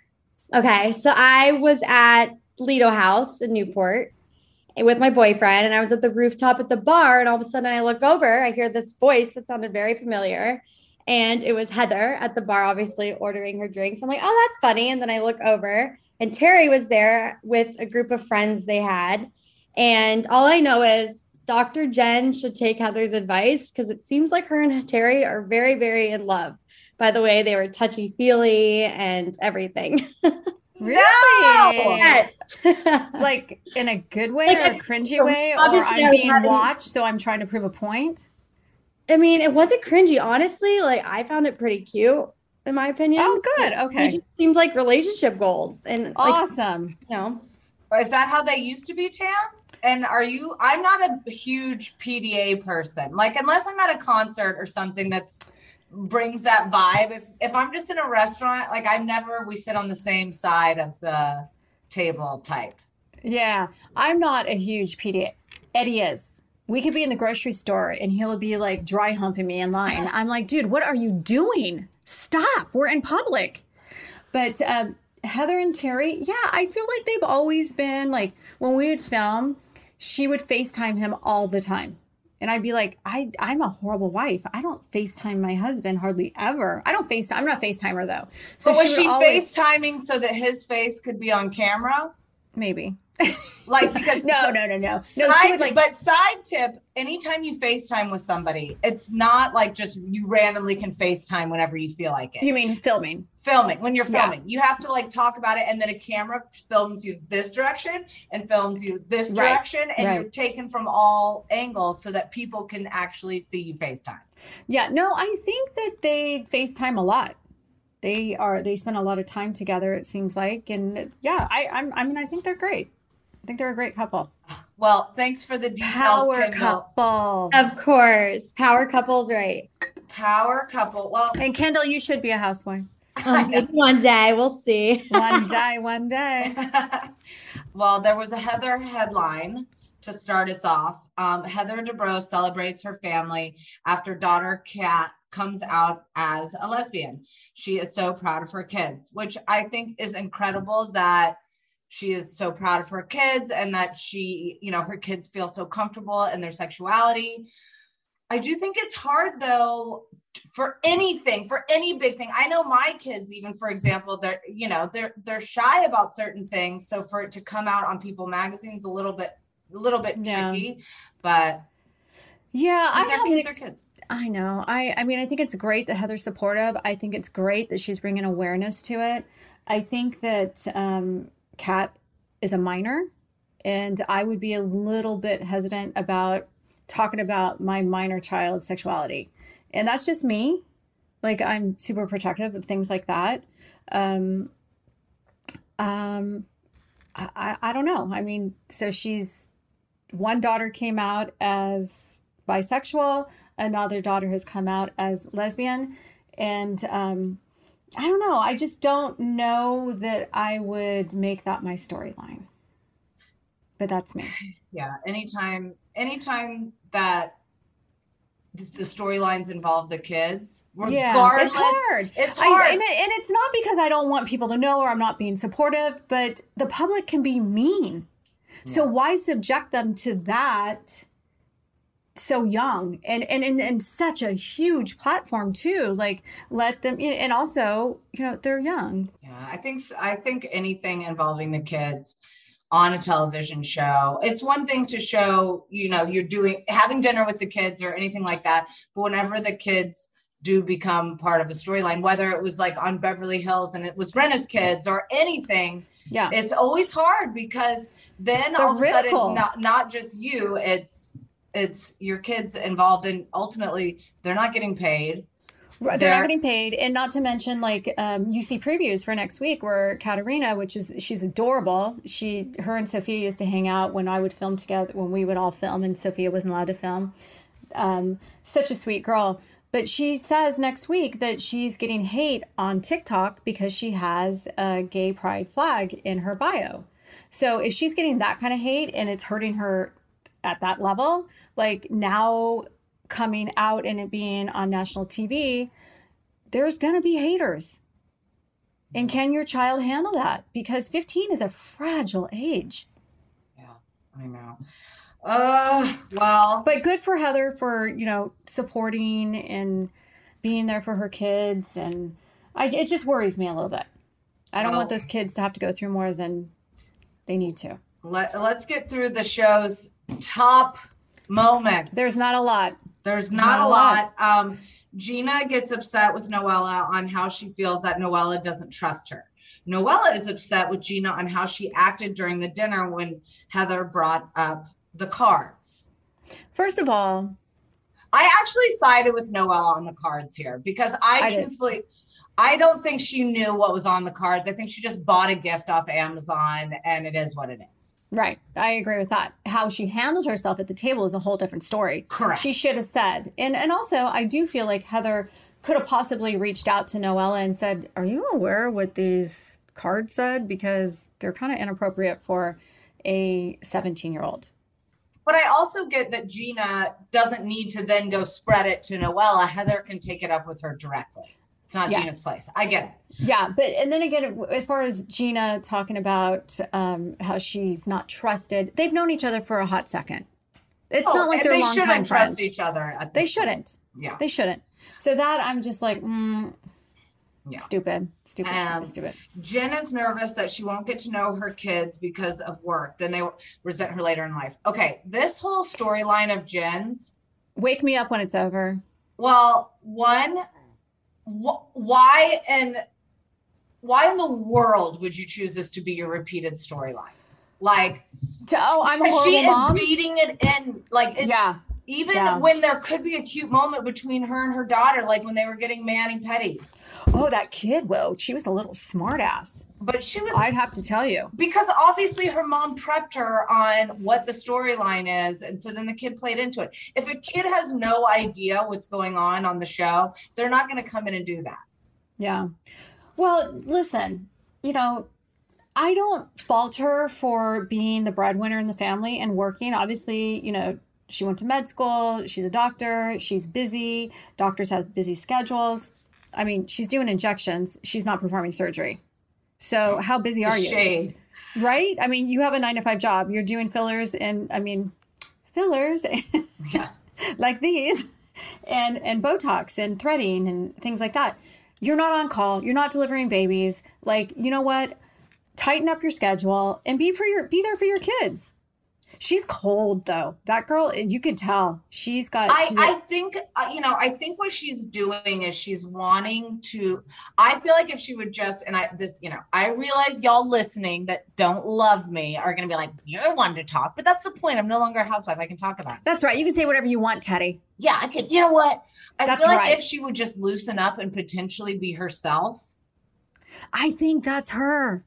Speaker 8: Okay, so I was at Lido House in Newport with my boyfriend, and I was at the rooftop at the bar, and all of a sudden I look over, I hear this voice that sounded very familiar. And it was Heather at the bar, obviously ordering her drinks. I'm like, oh, that's funny. And then I look over, and Terry was there with a group of friends they had. And all I know is Dr. Jen should take Heather's advice because it seems like her and Terry are very, very in love. By the way, they were touchy feely and everything.
Speaker 3: Really?
Speaker 8: Yes.
Speaker 3: like in a good way
Speaker 8: Like,
Speaker 3: or a
Speaker 8: I-
Speaker 3: cringy
Speaker 8: so
Speaker 3: way, or
Speaker 8: I
Speaker 3: I'm being
Speaker 8: having-
Speaker 3: watched, so I'm trying to prove a point.
Speaker 8: I mean, it wasn't cringy, honestly. Like I found it pretty cute, in my opinion.
Speaker 3: Oh, good. Okay.
Speaker 8: It just seems like relationship goals and like,
Speaker 3: Awesome.
Speaker 8: You know,
Speaker 2: Is that how they used to be, Tam? And are you? I'm not a huge PDA person. Like, unless I'm at a concert or something that's brings that vibe. If if I'm just in a restaurant, like I never we sit on the same side of the table type.
Speaker 3: Yeah, I'm not a huge PDA. Eddie is. We could be in the grocery store and he'll be like dry humping me in line. I'm like, dude, what are you doing? Stop. We're in public. But um, Heather and Terry, yeah, I feel like they've always been like when we would film, she would FaceTime him all the time. And I'd be like, I, I'm a horrible wife. I don't FaceTime my husband hardly ever. I don't FaceTime. I'm not a FaceTimer though.
Speaker 2: So was
Speaker 3: would
Speaker 2: she
Speaker 3: always-
Speaker 2: FaceTiming so that his face could be on camera?
Speaker 3: Maybe.
Speaker 2: Like because
Speaker 3: No,
Speaker 2: so-
Speaker 3: no, no, no. No,
Speaker 2: Side,
Speaker 3: like
Speaker 2: but side tip: anytime you FaceTime with somebody, it's not like just you randomly can FaceTime whenever you feel like it.
Speaker 3: You mean filming?
Speaker 2: filming when you're
Speaker 3: Yeah.
Speaker 2: filming you have to like talk about it and then a camera films you this direction and films you this
Speaker 3: Right,
Speaker 2: direction and you're taken from all angles so that people can actually see you facetime
Speaker 3: Yeah, no, I think that they FaceTime a lot. They are they spend a lot of time together. It seems like, and yeah, I I'm, I mean I think they're great. I think they're a great couple.
Speaker 2: well thanks for the details
Speaker 3: Power
Speaker 2: Kendall.
Speaker 3: couple.
Speaker 8: of course, power couples, right?
Speaker 2: power couple well
Speaker 3: And Kendall, you should be a housewife.
Speaker 8: Um, one day we'll see.
Speaker 3: One day, one day.
Speaker 2: well, there was a Heather headline to start us off. Um, Heather Dubrow celebrates her family after daughter Kat comes out as a lesbian. She is so proud of her kids, which I think is incredible that she is so proud of her kids and that she, you know, her kids feel so comfortable in their sexuality. I do think it's hard though for anything, for any big thing. I know my kids, even for example, they're you know they're they're shy about certain things. So for it to come out on People magazines a little bit a little bit
Speaker 3: Yeah.
Speaker 2: tricky, but
Speaker 3: Yeah, I have
Speaker 2: kids are kids.
Speaker 3: I know. I I mean, I think it's great that Heather's supportive. I think it's great that she's bringing awareness to it. I think that um, Kat is a minor, and I would be a little bit hesitant about talking about my minor child's sexuality, and that's just me. Like I'm super protective of things like that. Um, um, I I don't know. I mean, so she's one daughter came out as bisexual another daughter has come out as lesbian and um i don't know. I just don't know that i would make that my storyline. But that's me.
Speaker 2: Yeah, anytime anytime that the storylines involve the kids,
Speaker 3: yeah
Speaker 2: regardless,
Speaker 3: it's hard.
Speaker 2: It's
Speaker 3: I-
Speaker 2: hard.
Speaker 3: and, it- and it's not because i don't want people to know or i'm not being supportive but the public can be mean. So why subject them to that so young and and and, and such a huge platform too like let them and also you know they're young
Speaker 2: Yeah, I think i think anything involving the kids on a television show. It's one thing to show, you know, you're doing having dinner with the kids or anything like that, but whenever the kids do become part of a storyline, whether it was like on Beverly Hills and it was Rinna's kids or anything,
Speaker 3: yeah
Speaker 2: it's always hard because then
Speaker 3: They're
Speaker 2: all of a sudden not not just you, it's it's your kids involved and ultimately they're not getting paid.
Speaker 3: They're,
Speaker 2: They're-
Speaker 3: not getting paid, and not to mention like um, you see previews for next week where Katarina, which is she's adorable. She, her and Sophia used to hang out when I would film together when we would all film, and Sophia wasn't allowed to film. Um, such a sweet girl, but she says next week that she's getting hate on TikTok because she has a gay pride flag in her bio. So if she's getting that kind of hate and it's hurting her at that level, like now coming out and it being on national TV, there's going to be haters. And can your child handle that? Because 15 is a fragile age.
Speaker 2: Yeah, I know. Uh, well,
Speaker 3: But good for Heather for, you know, supporting and being there for her kids. And I, it just worries me a little bit. I don't want those kids to have to go through more than they need to.
Speaker 2: let, let's get through the show's top moments.
Speaker 3: There's not a lot.
Speaker 2: There's
Speaker 3: There's
Speaker 2: not, a lot. Um, Gina gets upset with Noella on how she feels that Noella doesn't trust her. Noella is upset with Gina on how she acted during the dinner when Heather brought up the cards.
Speaker 3: First of all,
Speaker 2: I actually sided with Noella on the cards here because I,
Speaker 3: I
Speaker 2: truthfully, I don't think she knew what was on the cards. I think she just bought a gift off Amazon and it is what it is.
Speaker 3: Right. I agree with that. How she handled herself at the table is a whole different story.
Speaker 2: Correct.
Speaker 3: She should have said. And and also I do feel like Heather could have possibly reached out to Noella and said, Are you aware what these cards said? Because they're kind of inappropriate for a 17 year old.
Speaker 2: But I also get that Gina doesn't need to then go spread it to Noella. Heather can take it up with her directly. It's not
Speaker 3: Yeah.
Speaker 2: Gina's place. I get it.
Speaker 3: Yeah, but and then again, as far as Gina talking about um, how she's not trusted, they've known each other for a hot second. It's
Speaker 2: Oh,
Speaker 3: not like they're
Speaker 2: they
Speaker 3: longtime
Speaker 2: shouldn't
Speaker 3: friends.
Speaker 2: trust each other. At
Speaker 3: They
Speaker 2: point.
Speaker 3: shouldn't.
Speaker 2: Yeah.
Speaker 3: They shouldn't. So that I'm just like, mm,
Speaker 2: Yeah.
Speaker 3: stupid, stupid,
Speaker 2: Um,
Speaker 3: stupid, stupid.
Speaker 2: Jen is nervous that she won't get to know her kids because of work. Then they will resent her later in life. Okay, this whole storyline of Jen's.
Speaker 3: Wake me up when it's over.
Speaker 2: Well, one, wh- why and why in the world would you choose this to be your repeated storyline? Like,
Speaker 3: oh, I'm a
Speaker 2: she
Speaker 3: horrible
Speaker 2: is beating it in. Like, it's,
Speaker 3: Yeah.
Speaker 2: Even
Speaker 3: Yeah.
Speaker 2: when there could be a cute moment between her and her daughter, like when they were getting mani pedis.
Speaker 3: Oh, that kid, whoa, she was a little smartass.
Speaker 2: But she was
Speaker 3: I'd have to tell you.
Speaker 2: because obviously her mom prepped her on what the storyline is and so then the kid played into it if a kid has no idea what's going on on the show they're not going to come in and do that
Speaker 3: Yeah. Well, listen, you know, I don't fault her for being the breadwinner in the family and working. Obviously, you know, she went to med school, she's a doctor, she's busy. Doctors have busy schedules. I mean, she's doing injections, she's not performing surgery. So, how busy
Speaker 2: The
Speaker 3: are you?
Speaker 2: shade
Speaker 3: Right? I mean, you have a 9 to 5 job. You're doing fillers and I mean, fillers
Speaker 2: yeah
Speaker 3: like these and and botox and threading and things like that you're not on call you're not delivering babies like you know what tighten up your schedule and be for your be there for your kids she's cold though. That girl you could tell. She's got
Speaker 2: I,
Speaker 3: she's
Speaker 2: I think uh, you know i think what she's doing is she's wanting to i feel like if she would just and i this you know i realize y'all listening that don't love me are going to be like you're one to talk but that's the point. I'm no longer a housewife. I can talk about it.
Speaker 3: That's right. You can say whatever you want Teddi.
Speaker 2: Yeah i could you know what? I
Speaker 3: That's
Speaker 2: feel like
Speaker 3: right.
Speaker 2: if she would just loosen up and potentially be herself.
Speaker 3: I think that's her.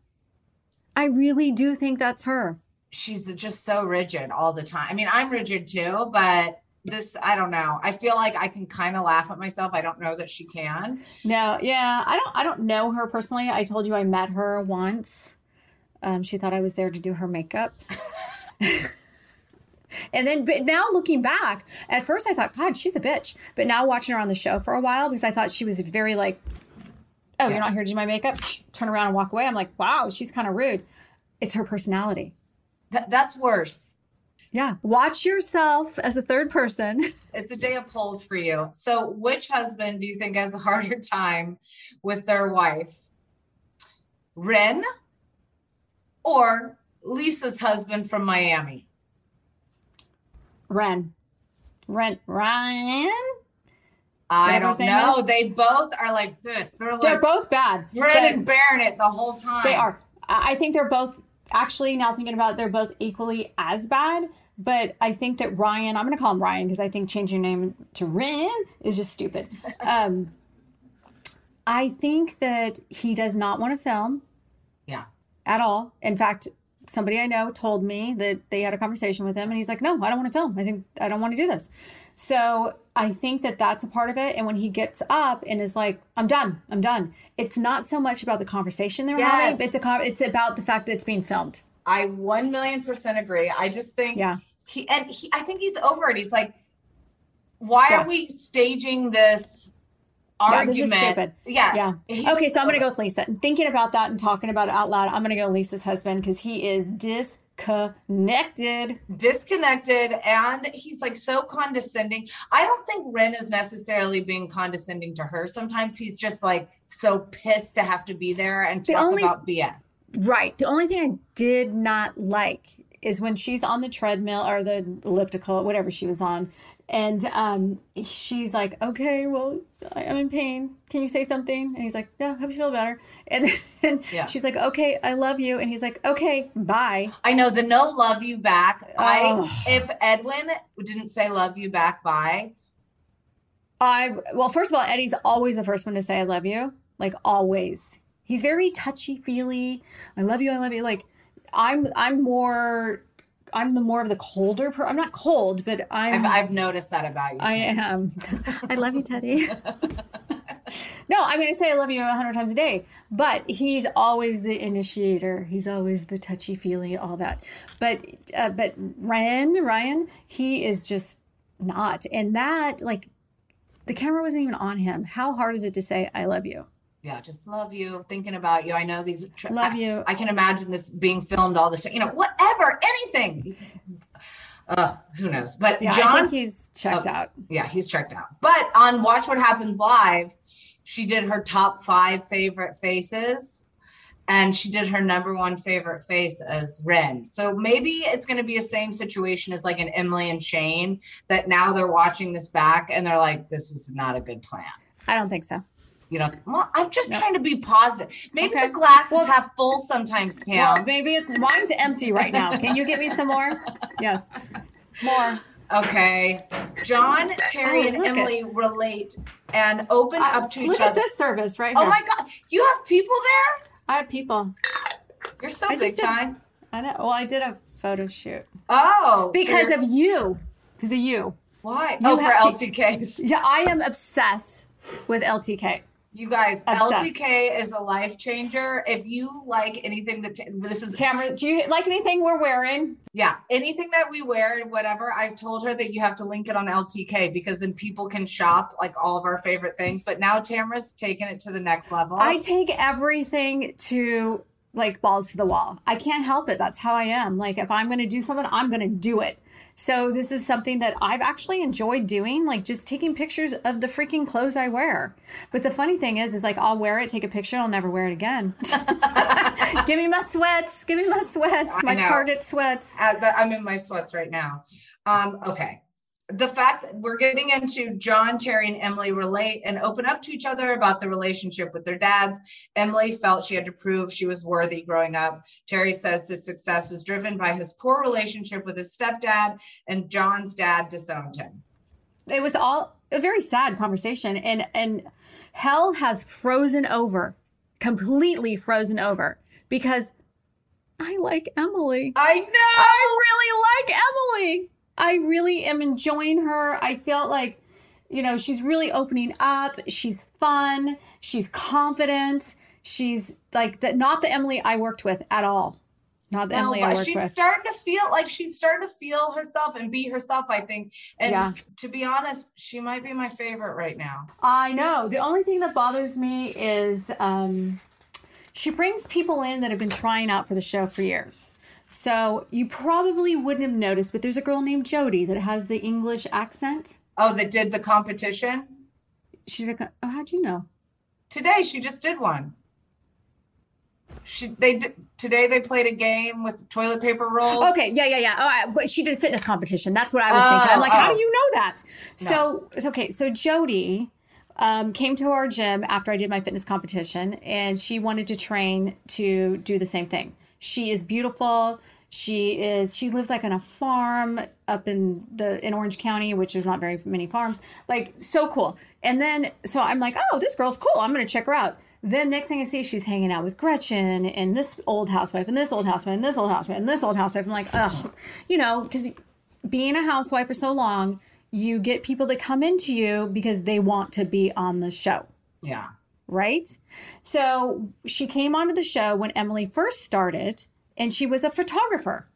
Speaker 3: I really do think that's her
Speaker 2: she's just so rigid all the time. I mean, I'm rigid too, but this, I don't know. I feel like I can kind of laugh at myself. I don't know that she can.
Speaker 3: No, yeah, I don't. I don't know her personally. I told you I met her once. Um, she thought I was there to do her makeup. and then, but now looking back, at first I thought, God, she's a bitch. But now watching her on the show for a while, because I thought she was very like, Oh, you're not here to do my makeup? Turn around and walk away. I'm like, Wow, she's kind of rude. It's her personality.
Speaker 2: Th- that's worse.
Speaker 3: Yeah. Watch yourself as a third person.
Speaker 2: It's a day of polls for you. So, which husband do you think has a harder time with their wife? Ren or Lisa's husband from Miami?
Speaker 3: Ren. Ren. Ryan?
Speaker 2: I
Speaker 3: Whatever
Speaker 2: don't know.
Speaker 3: is.
Speaker 2: They both are like this. They're like
Speaker 3: They're both bad.
Speaker 2: Ren and it the whole time.
Speaker 3: They are. I think they're both actually now thinking about it, they're both equally as bad. But I think that Ryan, I'm going to call him Ryan because I think changing your name to Ren is just stupid. Um, I think that he does not want to film
Speaker 2: Yeah.
Speaker 3: at all. In fact, somebody I know told me that they had a conversation with him and he's like, "No, I don't want to film. I think I don't want to do this." So, I think that that's a part of it and when he gets up and is like, "I'm done. I'm done." It's not so much about the conversation they're
Speaker 2: Yes.
Speaker 3: having, it's a con- it's about the fact that it's being filmed.
Speaker 2: I one million percent agree. I just think
Speaker 3: Yeah.
Speaker 2: he and he I think he's over it. He's like, why
Speaker 3: Yeah.
Speaker 2: are we staging this
Speaker 3: Yeah, this is stupid.
Speaker 2: Yeah.
Speaker 3: Yeah. Okay, so I'm going to go with Lisa. And thinking about that and talking about it out loud, I'm going to go Lisa's husband because he is disconnected.
Speaker 2: disconnected and he's like so condescending. I don't think Ren is necessarily being condescending to her. Sometimes he's just like so pissed to have to be there and
Speaker 3: The
Speaker 2: talk
Speaker 3: only-
Speaker 2: about BS.
Speaker 3: Right. The only thing I did not like is when she's on the treadmill or the elliptical, whatever she was on. And um, she's like, okay, well, I- I'm in pain. Can you say something? And he's like, yeah, hope you feel better. And then
Speaker 2: Yeah.
Speaker 3: she's like, okay, I love you. And he's like, okay, bye.
Speaker 2: I know the no love you back. I if Edwin didn't say love you back, bye.
Speaker 3: I well, first of all, Eddie's always the first one to say I love you, like always. He's very touchy feely. I love you. I love you. Like I'm, I'm more, I'm the more of the colder. Per- I'm not cold, but I'm.
Speaker 2: I've, I've noticed that about you.
Speaker 3: I
Speaker 2: too.
Speaker 3: am. I love you, Teddi. no, I'm going to say I love you a hundred times a day, but he's always the initiator. He's always the touchy feely, all that. But, uh, but Ryan, Ryan, he is just not. And that, like, the camera wasn't even on him. How hard is it to say I love you?
Speaker 2: Yeah, just love you, thinking about you. I know these.
Speaker 3: Love you.
Speaker 2: I can imagine this being filmed all this. Time, you know, whatever, anything. Ugh, who knows? But
Speaker 3: Yeah,
Speaker 2: John,
Speaker 3: I think he's checked
Speaker 2: Oh,
Speaker 3: out.
Speaker 2: Yeah, he's checked out. But on Watch What Happens Live, she did her top five favorite faces. And she did her number one favorite face as Ren. So maybe it's going to be the same situation as like an Emily and Shane that now they're watching this back and they're like, this was not a good plan.
Speaker 3: I don't think so.
Speaker 2: You know, well, I'm just
Speaker 3: No.
Speaker 2: trying to be positive. Maybe
Speaker 3: Okay.
Speaker 2: the glasses
Speaker 3: Well-
Speaker 2: half full sometimes, Tam.
Speaker 3: Well, maybe it's mine's empty right now. Can you get me some more? Yes, more.
Speaker 2: Okay. John, Terry,
Speaker 3: Oh,
Speaker 2: and Emily relate and open
Speaker 3: Uh,
Speaker 2: up to each other.
Speaker 3: look at this service right
Speaker 2: Oh
Speaker 3: here.
Speaker 2: my God. You have people there?
Speaker 3: I have people.
Speaker 2: You're so
Speaker 3: I
Speaker 2: big
Speaker 3: did-
Speaker 2: time.
Speaker 3: I know. Well, I did a photo shoot
Speaker 2: Oh.
Speaker 3: because of you. Because of you.
Speaker 2: Why?
Speaker 3: you
Speaker 2: oh, for
Speaker 3: have-
Speaker 2: LTKs.
Speaker 3: Yeah, I am obsessed with LTK.
Speaker 2: You guys,
Speaker 3: Obsessed.
Speaker 2: LTK is a life changer. If you like anything that this is
Speaker 3: Tamra, do you like anything we're wearing?
Speaker 2: Yeah, anything that we wear, whatever. I've told her that you have to link it on LTK because then people can shop like all of our favorite things. But now Tamra's taken it to the next level.
Speaker 3: I take everything to like balls to the wall. I can't help it. That's how I am. Like if I'm going to do something, I'm going to do it. So this is something that I've actually enjoyed doing, like just taking pictures of the freaking clothes I wear. But the funny thing is, is like I'll wear it, take a picture, I'll never wear it again. give me my sweats. Give me my sweats. My. Target sweats.
Speaker 2: Uh, the- I'm in my sweats right now. Um, okay. The fact that we're getting into John, Terry, and Emily relate and open up to each other about the relationship with their dads. Emily felt she had to prove she was worthy growing up. Terry says his success was driven by his poor relationship with his stepdad, and John's dad disowned him.
Speaker 3: it was all a very sad conversation and and hell has frozen over completely frozen over because i like emily
Speaker 2: I know.
Speaker 3: i really like emily i really am enjoying her i felt like you know she's really opening up she's fun she's confident she's like that not the emily i worked with at all not the
Speaker 2: No,
Speaker 3: emily i worked
Speaker 2: she's
Speaker 3: with She's
Speaker 2: starting to feel like she's starting to feel herself and be herself, I think. And
Speaker 3: Yeah.
Speaker 2: to be honest, she might be my favorite right now.
Speaker 3: I know. The only thing that bothers me is um, she brings people in that have been trying out for the show for years. So you probably wouldn't have noticed, but there's a girl named Jody that has the English accent.
Speaker 2: Oh, that did the competition?
Speaker 3: She did, oh, how'd you know?
Speaker 2: Today she just did one. She they did today they played a game with toilet paper rolls.
Speaker 3: Okay, yeah, yeah, yeah. Oh, I, but she did a fitness competition. That's what I was thinking. I'm
Speaker 2: Oh,
Speaker 3: like, how
Speaker 2: oh.
Speaker 3: do you know that?
Speaker 2: No.
Speaker 3: So, it's okay. So Jody um, came to our gym after I did my fitness competition, and she wanted to train to do the same thing. She is beautiful. She is she lives like on a farm up in the in Orange County, which there's not very many farms. Like so cool. And then so I'm like, oh, this girl's cool. I'm gonna check her out. Then next thing I see, she's hanging out with Gretchen and this old housewife and this old housewife and this old housewife and this old housewife. I'm like, oh, you know, because being a housewife for so long, you get people that come into you because they want to be on the show
Speaker 2: Yeah.
Speaker 3: Right? So she came onto the show when Emily first started, and she was a photographer.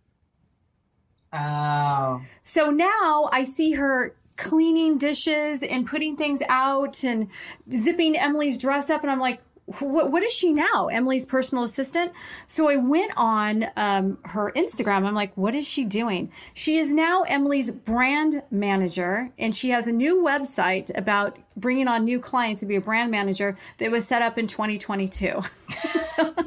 Speaker 2: Oh.
Speaker 3: So now I see her cleaning dishes and putting things out and zipping Emily's dress up, and I'm like, what, what is she now? Emily's personal assistant. So I went on um, her Instagram. I'm like, what is she doing? She is now Emily's brand manager, and she has a new website about bringing on new clients to be a brand manager that was set up in 2022. So-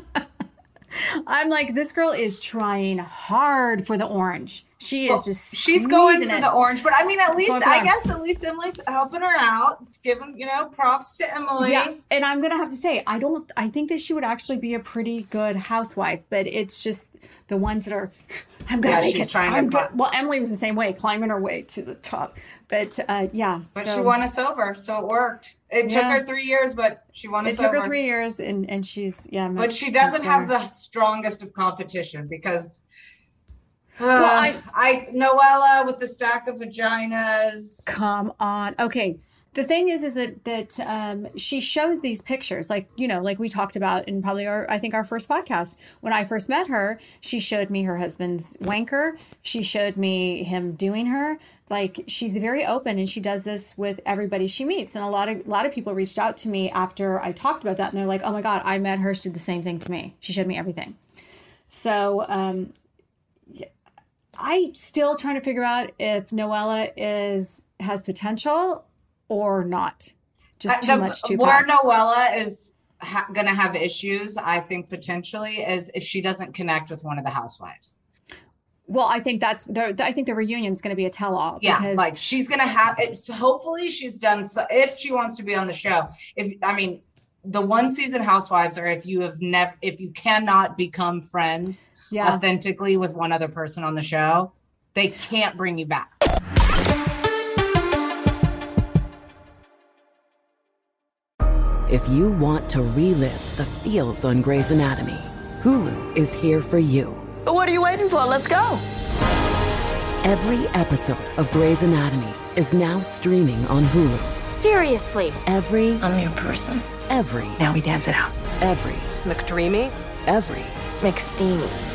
Speaker 3: I'm like, this girl is trying hard for the orange. She is
Speaker 2: Well,
Speaker 3: just
Speaker 2: she's going for
Speaker 3: it.
Speaker 2: the orange, but I mean, at least I guess at least Emily's helping her out. It's giving you know props to Emily.
Speaker 3: Yeah, and I'm gonna have to say, I don't. I think that she would actually be a pretty good housewife, but it's just the ones that are. I'm gonna
Speaker 2: Yeah,
Speaker 3: make
Speaker 2: she's
Speaker 3: it.
Speaker 2: trying
Speaker 3: I'm
Speaker 2: cli-
Speaker 3: go- well, Emily was the same way, climbing her way to the top. But uh, yeah,
Speaker 2: But
Speaker 3: so-
Speaker 2: she won us over, so it worked. It took
Speaker 3: Yeah.
Speaker 2: her three years, but she won us
Speaker 3: It took
Speaker 2: over.
Speaker 3: her three years, and and she's yeah.
Speaker 2: but she doesn't have the strongest of competition because. Uh,
Speaker 3: Well, I-
Speaker 2: I Noella with the stack of vaginas.
Speaker 3: Come on. Okay. The thing is, is that that um, she shows these pictures, like you know, like we talked about in probably our, I think our first podcast. When I first met her, she showed me her husband's wanker. She showed me him doing her. Like she's very open, and she does this with everybody she meets. And a lot of a lot of people reached out to me after I talked about that, and they're like, "Oh my god, I met her. She did the same thing to me. She showed me everything." So um, I still trying to figure out if Noella is has potential or not. Just
Speaker 2: Uh,
Speaker 3: too
Speaker 2: the-
Speaker 3: much too
Speaker 2: Where
Speaker 3: fast.
Speaker 2: Noella is ha- going to have issues, I think potentially, is if she doesn't connect with one of the housewives.
Speaker 3: well, I think that's the, I think the reunion is going to be a tell-all.
Speaker 2: Yeah,
Speaker 3: because
Speaker 2: like she's gonna have it. So hopefully, she's done. So if she wants to be on the show, if I mean, the one season housewives are if you have never, if you cannot become friends
Speaker 3: Yeah.
Speaker 2: authentically with one other person on the show, they can't bring you back.
Speaker 4: If you want to relive the feels on Grey's Anatomy, Hulu is here for you.
Speaker 5: What are you waiting for? Let's go.
Speaker 4: Every episode of Grey's Anatomy is now streaming on Hulu.
Speaker 5: Seriously.
Speaker 4: Every,
Speaker 5: I'm your person.
Speaker 4: every,
Speaker 5: Now we dance it out.
Speaker 4: every,
Speaker 5: McDreamy.
Speaker 4: every,
Speaker 5: McSteamy.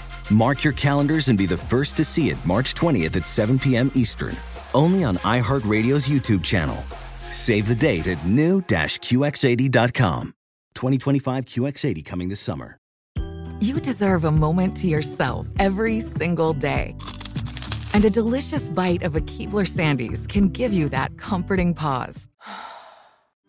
Speaker 6: Mark your calendars and be the first to see it March 20th at 7 p.m. Eastern, only on iHeartRadio's YouTube channel. Save the date at new-QX80.com. 2025 QX80 coming this summer.
Speaker 9: You deserve a moment to yourself every single day. And a delicious bite of a Keebler Sandies can give you that comforting pause.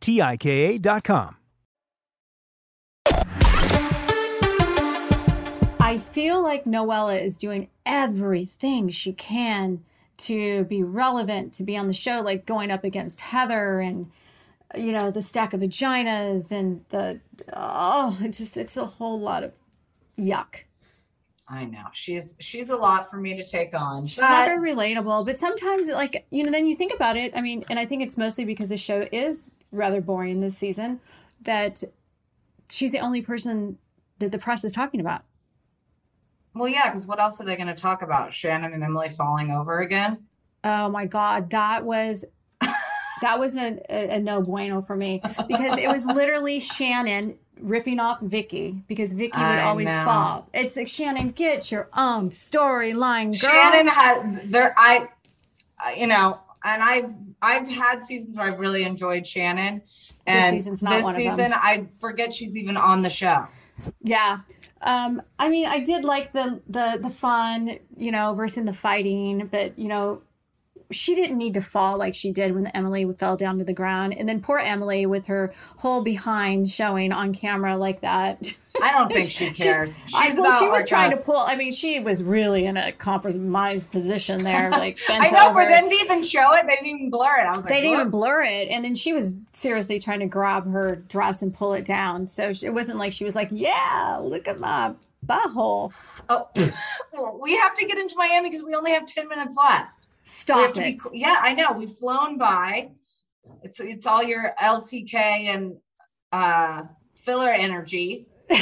Speaker 7: T I K A.com.
Speaker 3: I feel like Noella is doing everything she can to be relevant, to be on the show, like going up against Heather and you know the stack of vaginas and the oh, it just it's a whole lot of yuck.
Speaker 2: I know she's she's a lot for me to take on.
Speaker 3: She's not very relatable, but sometimes like you know, then you think about it. I mean, and I think it's mostly because the show is rather boring this season that she's the only person that the press is talking about.
Speaker 2: Well, yeah, because what else are they going to talk about? Shannon and Emily falling over again?
Speaker 3: Oh my god, that was that was a, a, a no bueno for me because it was literally Shannon ripping off Vicki because Vicki would always fall. It's like Shannon, get your own storyline, girl.
Speaker 2: Shannon had there. I- you know, and I've I've had seasons where I've really enjoyed Shannon, and this
Speaker 3: them.
Speaker 2: season I forget she's even on the show.
Speaker 3: Yeah. Um, I mean, I did like the the the fun, you know, versus the fighting, but you know, she didn't need to fall like she did when Emily fell down to the ground, and then poor Emily with her whole behind showing on camera like that.
Speaker 2: I don't think she cares.
Speaker 3: I,
Speaker 2: She's
Speaker 3: well, she was trying to pull. I mean, she was really in a compromised position there, like
Speaker 2: I know,
Speaker 3: over.
Speaker 2: but they didn't even show it. They didn't even blur it. I was like,
Speaker 3: they didn't even blur it, and then she was seriously trying to grab her dress and pull it down. So she- it wasn't like she was like, "Yeah, look at my butthole."
Speaker 2: Oh, we have to get into Miami because we only have ten minutes left.
Speaker 3: Stop
Speaker 2: to be
Speaker 3: it.
Speaker 2: yeah, I know. We've flown by. It's it's all your LTK and uh, filler energy.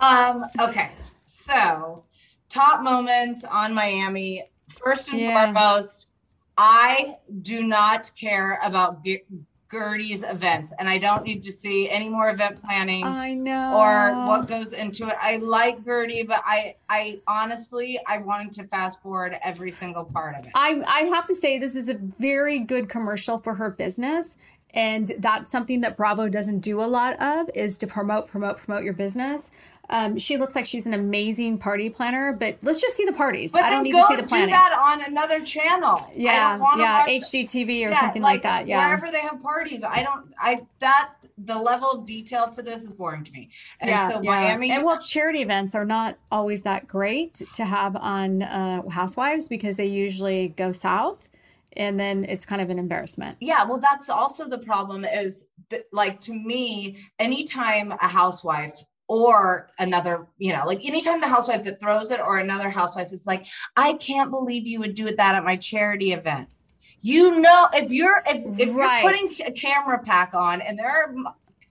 Speaker 2: um. Okay. So, top moments on Miami. First and
Speaker 3: Yeah.
Speaker 2: foremost, I do not care about Guerdy's events, and I don't need to see any more event planning
Speaker 3: I know.
Speaker 2: or what goes into it. I like Guerdy, but I, I honestly, I wanted to fast forward every single part of it.
Speaker 3: I I have to say this is a very good commercial for her business. And that's something that Bravo doesn't do a lot of is to promote, promote, promote your business. Um, she looks like she's an amazing party planner, but let's just see the parties.
Speaker 2: But
Speaker 3: I don't need
Speaker 2: go
Speaker 3: to see the planning.
Speaker 2: do that on another channel.
Speaker 3: Yeah, yeah, HGTV or
Speaker 2: Yeah,
Speaker 3: something like, that. Yeah,
Speaker 2: wherever they have parties, I don't. I that the level of detail to this is boring to me. And
Speaker 3: yeah,
Speaker 2: so
Speaker 3: yeah.
Speaker 2: Miami,
Speaker 3: And well, charity events are not always that great to have on uh, Housewives because they usually go south, and then it's kind of an embarrassment.
Speaker 2: Yeah, well, that's also the problem is that, like, to me, anytime a housewife or another, you know, like anytime the housewife that throws it or another housewife is like, I can't believe you would do it that at my charity event. You know, if you're if, if
Speaker 3: Right.
Speaker 2: you're putting a camera pack on and there are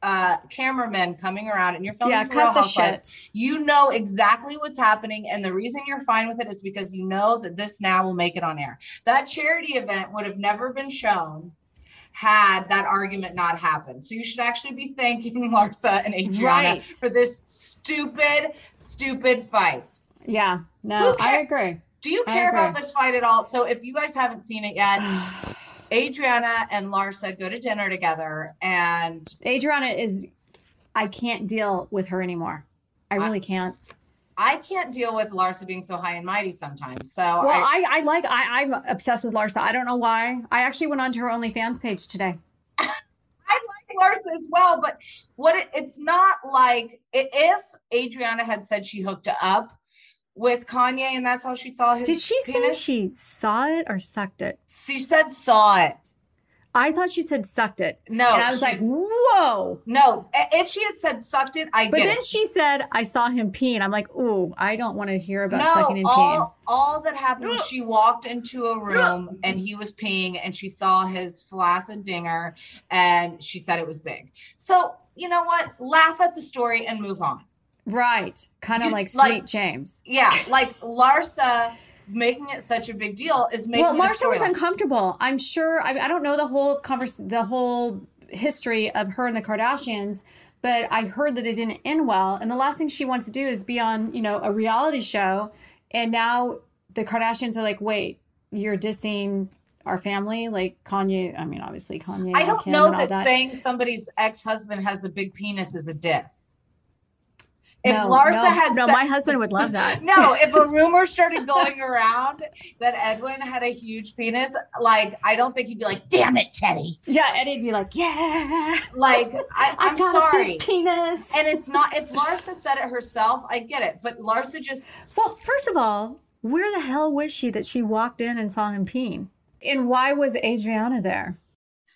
Speaker 2: uh cameramen coming around and you're filming
Speaker 3: Yeah,
Speaker 2: for Real
Speaker 3: the
Speaker 2: Housewives, you know exactly what's happening and the reason you're fine with it is because you know that this now will make it on air that charity event would have never been shown had that argument not happened so you should actually be thanking larsa and adriana
Speaker 3: Right.
Speaker 2: for this stupid stupid fight
Speaker 3: Yeah, no, I agree.
Speaker 2: do you care about this fight at all so if you guys haven't seen it yet adriana and larsa go to dinner together and
Speaker 3: Adriana is, I can't deal with her anymore. I really can't.
Speaker 2: I can't deal with Larsa being so high and mighty sometimes. So
Speaker 3: Well,
Speaker 2: I,
Speaker 3: I, I like, I, I'm obsessed with Larsa. I don't know why. I actually went onto her OnlyFans page today.
Speaker 2: I like Larsa as well, but what it, it's not like if Adriana had said she hooked up with Kanye and that's how she saw his
Speaker 3: Did she say she saw it or sucked it?
Speaker 2: she said saw it.
Speaker 3: I thought she said sucked it.
Speaker 2: No,
Speaker 3: And I was like, whoa.
Speaker 2: No, if she had said sucked it, I
Speaker 3: But then
Speaker 2: it.
Speaker 3: she said, I saw him peeing. I'm like, ooh, I don't want to hear about
Speaker 2: no,
Speaker 3: sucking and peeing.
Speaker 2: all, all that happened was she walked into a room and he was peeing and she saw his flaccid dinger and she said it was big. So, you know what? Laugh at the story and move on.
Speaker 3: Right. Kind of like
Speaker 2: like-
Speaker 3: Sweet James.
Speaker 2: Yeah, like Larsa making it such a big deal is making
Speaker 3: well,
Speaker 2: it a
Speaker 3: Marcia was uncomfortable. I'm sure. I, I don't know the whole converse, the whole history of her and the Kardashians, but I heard that it didn't end well. And the last thing she wants to do is be on, you know, a reality show. And now the Kardashians are like, wait, you're dissing our family, like Kanye. I mean, obviously Kanye.
Speaker 2: I don't know
Speaker 3: all
Speaker 2: that, saying somebody's ex-husband has a big penis is a diss. If
Speaker 3: No,
Speaker 2: Larsa
Speaker 3: no,
Speaker 2: had
Speaker 3: no,
Speaker 2: said-
Speaker 3: my husband would love that.
Speaker 2: no, if a rumor started going around that Edwin had a huge penis, like I don't think he'd be like, "Damn it, Teddi."
Speaker 3: Yeah, Eddie'd be like, "Yeah."
Speaker 2: Like I,
Speaker 3: got
Speaker 2: sorry,
Speaker 3: penis.
Speaker 2: and it's not. If Larsa said it herself, I get it. But Larsa just
Speaker 3: Well, first of all, where the hell was she that she walked in and saw him peeing? And why was Adriana there?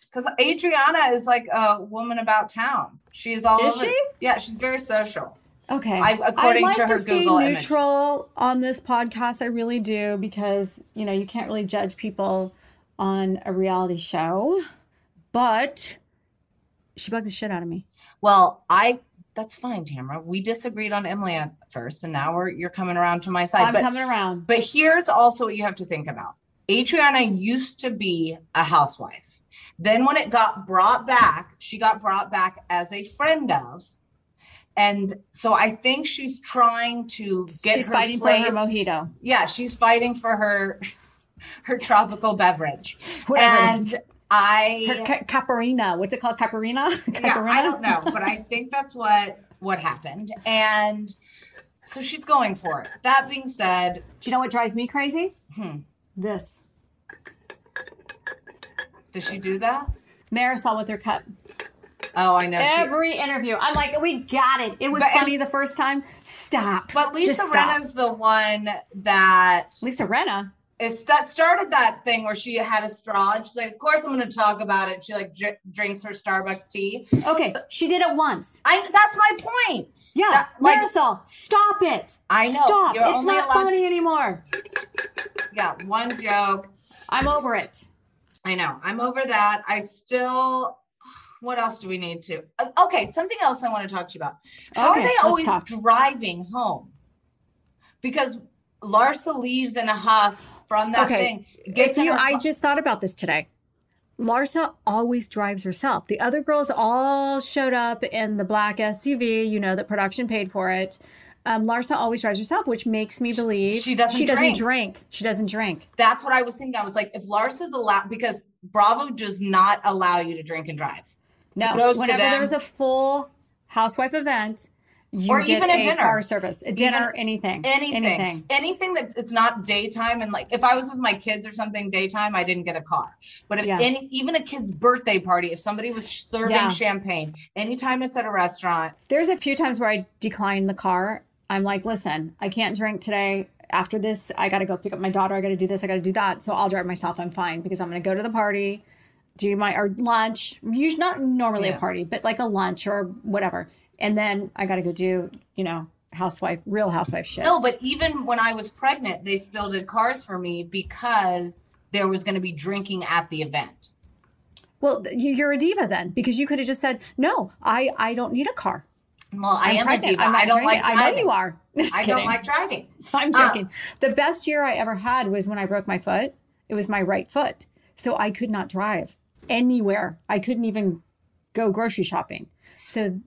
Speaker 2: because Adriana is like a woman about town. She's all
Speaker 3: Is
Speaker 2: over.
Speaker 3: she?
Speaker 2: Yeah, she's very social.
Speaker 3: Okay.
Speaker 2: I- according
Speaker 3: I like
Speaker 2: to her
Speaker 3: stay
Speaker 2: Google image.
Speaker 3: neutral on this podcast. I really do because you know you can't really judge people on a reality show. But she bugged the shit out of me.
Speaker 2: Well, I that's fine, Tamra. We disagreed on Emily at first, and now we're you're coming around to my side.
Speaker 3: I'm
Speaker 2: but,
Speaker 3: coming around.
Speaker 2: But here's also what you have to think about. Adriana used to be a housewife. Then when it got brought back, she got brought back as a friend of. And so I think she's trying to get
Speaker 3: She's
Speaker 2: her
Speaker 3: fighting
Speaker 2: place.
Speaker 3: for her mojito.
Speaker 2: Yeah, she's fighting for her her tropical beverage.
Speaker 3: Whatever
Speaker 2: and. I
Speaker 3: Her ca- caparina. What's it called? Caparina?
Speaker 2: yeah, I don't know, but I think that's what what happened. And so she's going for it. That being said,
Speaker 3: Do you know what drives me crazy?
Speaker 2: hmm,
Speaker 3: This.
Speaker 2: does she do that?
Speaker 3: Marisol with her cup.
Speaker 2: Oh, I know. she-
Speaker 3: Every interview. I'm like, we got it. It was
Speaker 2: But-
Speaker 3: funny the first time. Stop.
Speaker 2: but Lisa. Rinna's the one that
Speaker 3: Lisa Rinna.
Speaker 2: is that started that thing where she had a straw. And she's like, "Of course, I'm going to talk about it." She like dr- drinks her Starbucks tea.
Speaker 3: Okay, she did it once.
Speaker 2: I that's my point.
Speaker 3: Yeah,
Speaker 2: That- like-
Speaker 3: Marisol, stop it.
Speaker 2: I know.
Speaker 3: Stop.
Speaker 2: You're
Speaker 3: it's not funny anymore.
Speaker 2: Yeah, one joke.
Speaker 3: I'm over it.
Speaker 2: I know. I'm over that. I still. What else do we need to? uh, Okay, something else I want to talk to you about. How
Speaker 3: Okay,
Speaker 2: are they always
Speaker 3: talk.
Speaker 2: driving home? Because Larsa leaves in a huff from that
Speaker 3: okay.
Speaker 2: thing. Gets
Speaker 3: you,
Speaker 2: her
Speaker 3: I just thought about this today. Larsa always drives herself. The other girls all showed up in the black SUV. You know that production paid for it. Um, Larsa always drives herself, which makes me believe
Speaker 2: She doesn't
Speaker 3: She doesn't
Speaker 2: drink.
Speaker 3: drink. She doesn't drink.
Speaker 2: That's what I was thinking. I was like, if Larsa's allowed, because Bravo does not allow you to drink and drive.
Speaker 3: No,
Speaker 2: Kudos
Speaker 3: whenever there's a full housewife event, you
Speaker 2: Or
Speaker 3: get
Speaker 2: even a
Speaker 3: a,
Speaker 2: dinner.
Speaker 3: car service, a dinner,
Speaker 2: Even-
Speaker 3: anything,
Speaker 2: anything,
Speaker 3: anything.
Speaker 2: anything, that it's not daytime. And like, if I was with my kids or something daytime, I didn't get a car. But if
Speaker 3: Yeah.
Speaker 2: any, even a kid's birthday party, if somebody was serving
Speaker 3: Yeah.
Speaker 2: champagne, anytime it's at a restaurant,
Speaker 3: There's a few times where I decline the car. I'm like, listen, I can't drink today. After this, I got to go pick up my daughter. I got to do this. I got to do that. So I'll drive myself. I'm fine because I'm going to go to the party, do my or lunch. Usually not normally
Speaker 2: Yeah.
Speaker 3: a party, but like a lunch or whatever. And then I got to go do, you know, housewife, real housewife shit.
Speaker 2: No, but even when I was pregnant, they still did cars for me because there was going to be drinking at the event.
Speaker 3: Well, you- you're a diva then because you could have just said, no, I I don't need a car.
Speaker 2: Well, I
Speaker 3: I'm
Speaker 2: am
Speaker 3: pregnant.
Speaker 2: a diva.
Speaker 3: I'm not
Speaker 2: I don't
Speaker 3: drinking.
Speaker 2: like
Speaker 3: I know you are. Just
Speaker 2: I don't like driving.
Speaker 3: I'm
Speaker 2: Uh,
Speaker 3: joking. the best year I ever had was when I broke my foot. It was my right foot. So I could not drive anywhere. I couldn't even go grocery shopping. So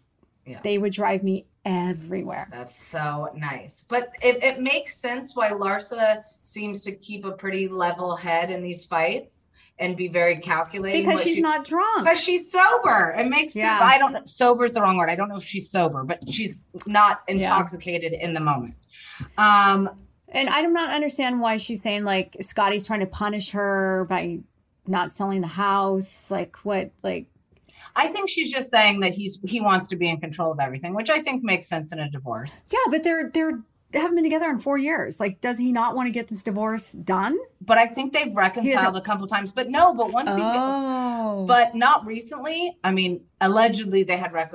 Speaker 2: Yeah.
Speaker 3: they would drive me everywhere.
Speaker 2: That's so nice. But it, it makes sense why Larsa seems to keep a pretty level head in these fights and be very calculating.
Speaker 3: Because
Speaker 2: but
Speaker 3: she's not drunk.
Speaker 2: Because she's sober. It makes
Speaker 3: Yeah.
Speaker 2: sense. I don't sober is the wrong word. I don't know if she's sober, but she's not intoxicated in the moment. Um
Speaker 3: And I do not understand why she's saying like Scottie's trying to punish her by not selling the house. Like what like
Speaker 2: I think she's just saying that he's he wants to be in control of everything, which I think makes sense in a divorce.
Speaker 3: Yeah, but they're they're they haven't been together in four years. Like, does he not want to get this divorce done?
Speaker 2: But I think they've reconciled a couple times. But no, but once he
Speaker 3: Oh.
Speaker 2: but not recently. I mean, allegedly they had rec-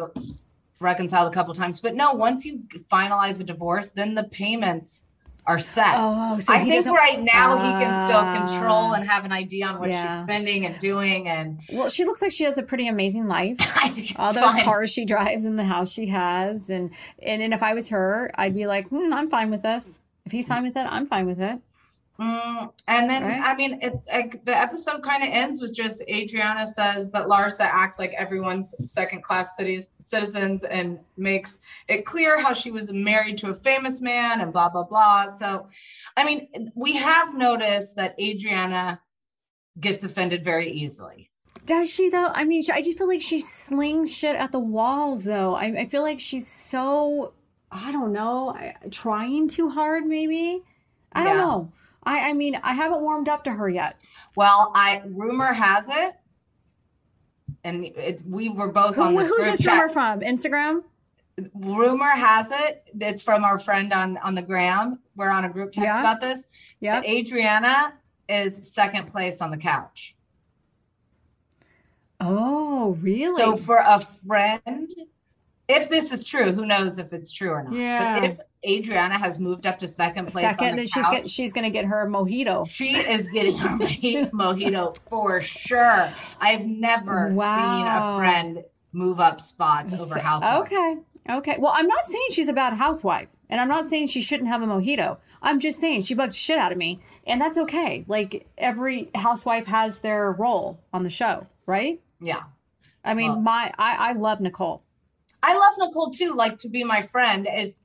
Speaker 2: reconciled a couple times, but no, once you finalize a divorce, then the payments are set.
Speaker 3: Oh, so
Speaker 2: I think right now he can still
Speaker 3: Ah.
Speaker 2: control and have an idea on what she's spending and doing and
Speaker 3: Well, she looks like she has a pretty amazing life.
Speaker 2: I think it's
Speaker 3: All those
Speaker 2: fine.
Speaker 3: cars she drives and the house she has, and, and and if I was her, I'd be like, hmm, I'm fine with this. If he's fine with it, I'm fine with it.
Speaker 2: Mm, and then
Speaker 3: Right?
Speaker 2: I mean, it, like the episode kind of ends with just Adriana says that Larsa acts like everyone's second class cities citizens and makes it clear how she was married to a famous man and blah blah blah. So, I mean, we have noticed that Adriana gets offended very easily.
Speaker 3: Does she though? I mean, I just feel like she slings shit at the walls though. I, I feel like she's so, I don't know, trying too hard maybe. I don't know. I, I mean, I haven't warmed up to her yet.
Speaker 2: Well, I rumor has it, and it's we were both
Speaker 3: Who,
Speaker 2: on this
Speaker 3: who's
Speaker 2: group
Speaker 3: this
Speaker 2: chat.
Speaker 3: rumor from? Instagram?
Speaker 2: rumor has it it's from our friend on on the gram we're on a group text
Speaker 3: Yeah.
Speaker 2: about this
Speaker 3: Yeah.
Speaker 2: adriana is second place on the couch
Speaker 3: Oh, really?
Speaker 2: so for a friend if this is true who knows if it's true or not
Speaker 3: Yeah.
Speaker 2: but if adriana has moved up to second place on
Speaker 3: Second,
Speaker 2: the
Speaker 3: then she's get, she's gonna get her mojito.
Speaker 2: she is getting her mojito for sure i've never seen a friend move up spots over housewives
Speaker 3: Okay. Okay. Well, I'm not saying she's a bad housewife, and I'm not saying she shouldn't have a mojito. I'm just saying she bugged shit out of me, and that's okay. Like every housewife has their role on the show, right?
Speaker 2: yeah
Speaker 3: I mean,
Speaker 2: Well-
Speaker 3: my I, I love Nicole.
Speaker 2: I love Nicole too. Like to be my friend is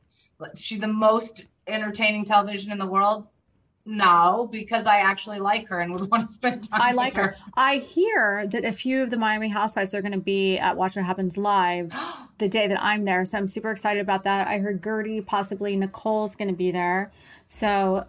Speaker 2: she the most entertaining television in the world? No, because I actually like her and would want to spend time.
Speaker 3: I like her. I hear that a few of the Miami housewives are going to be at Watch What Happens Live the day that I'm there. So I'm super excited about that. I heard Guerdy, possibly Nicole's going to be there. So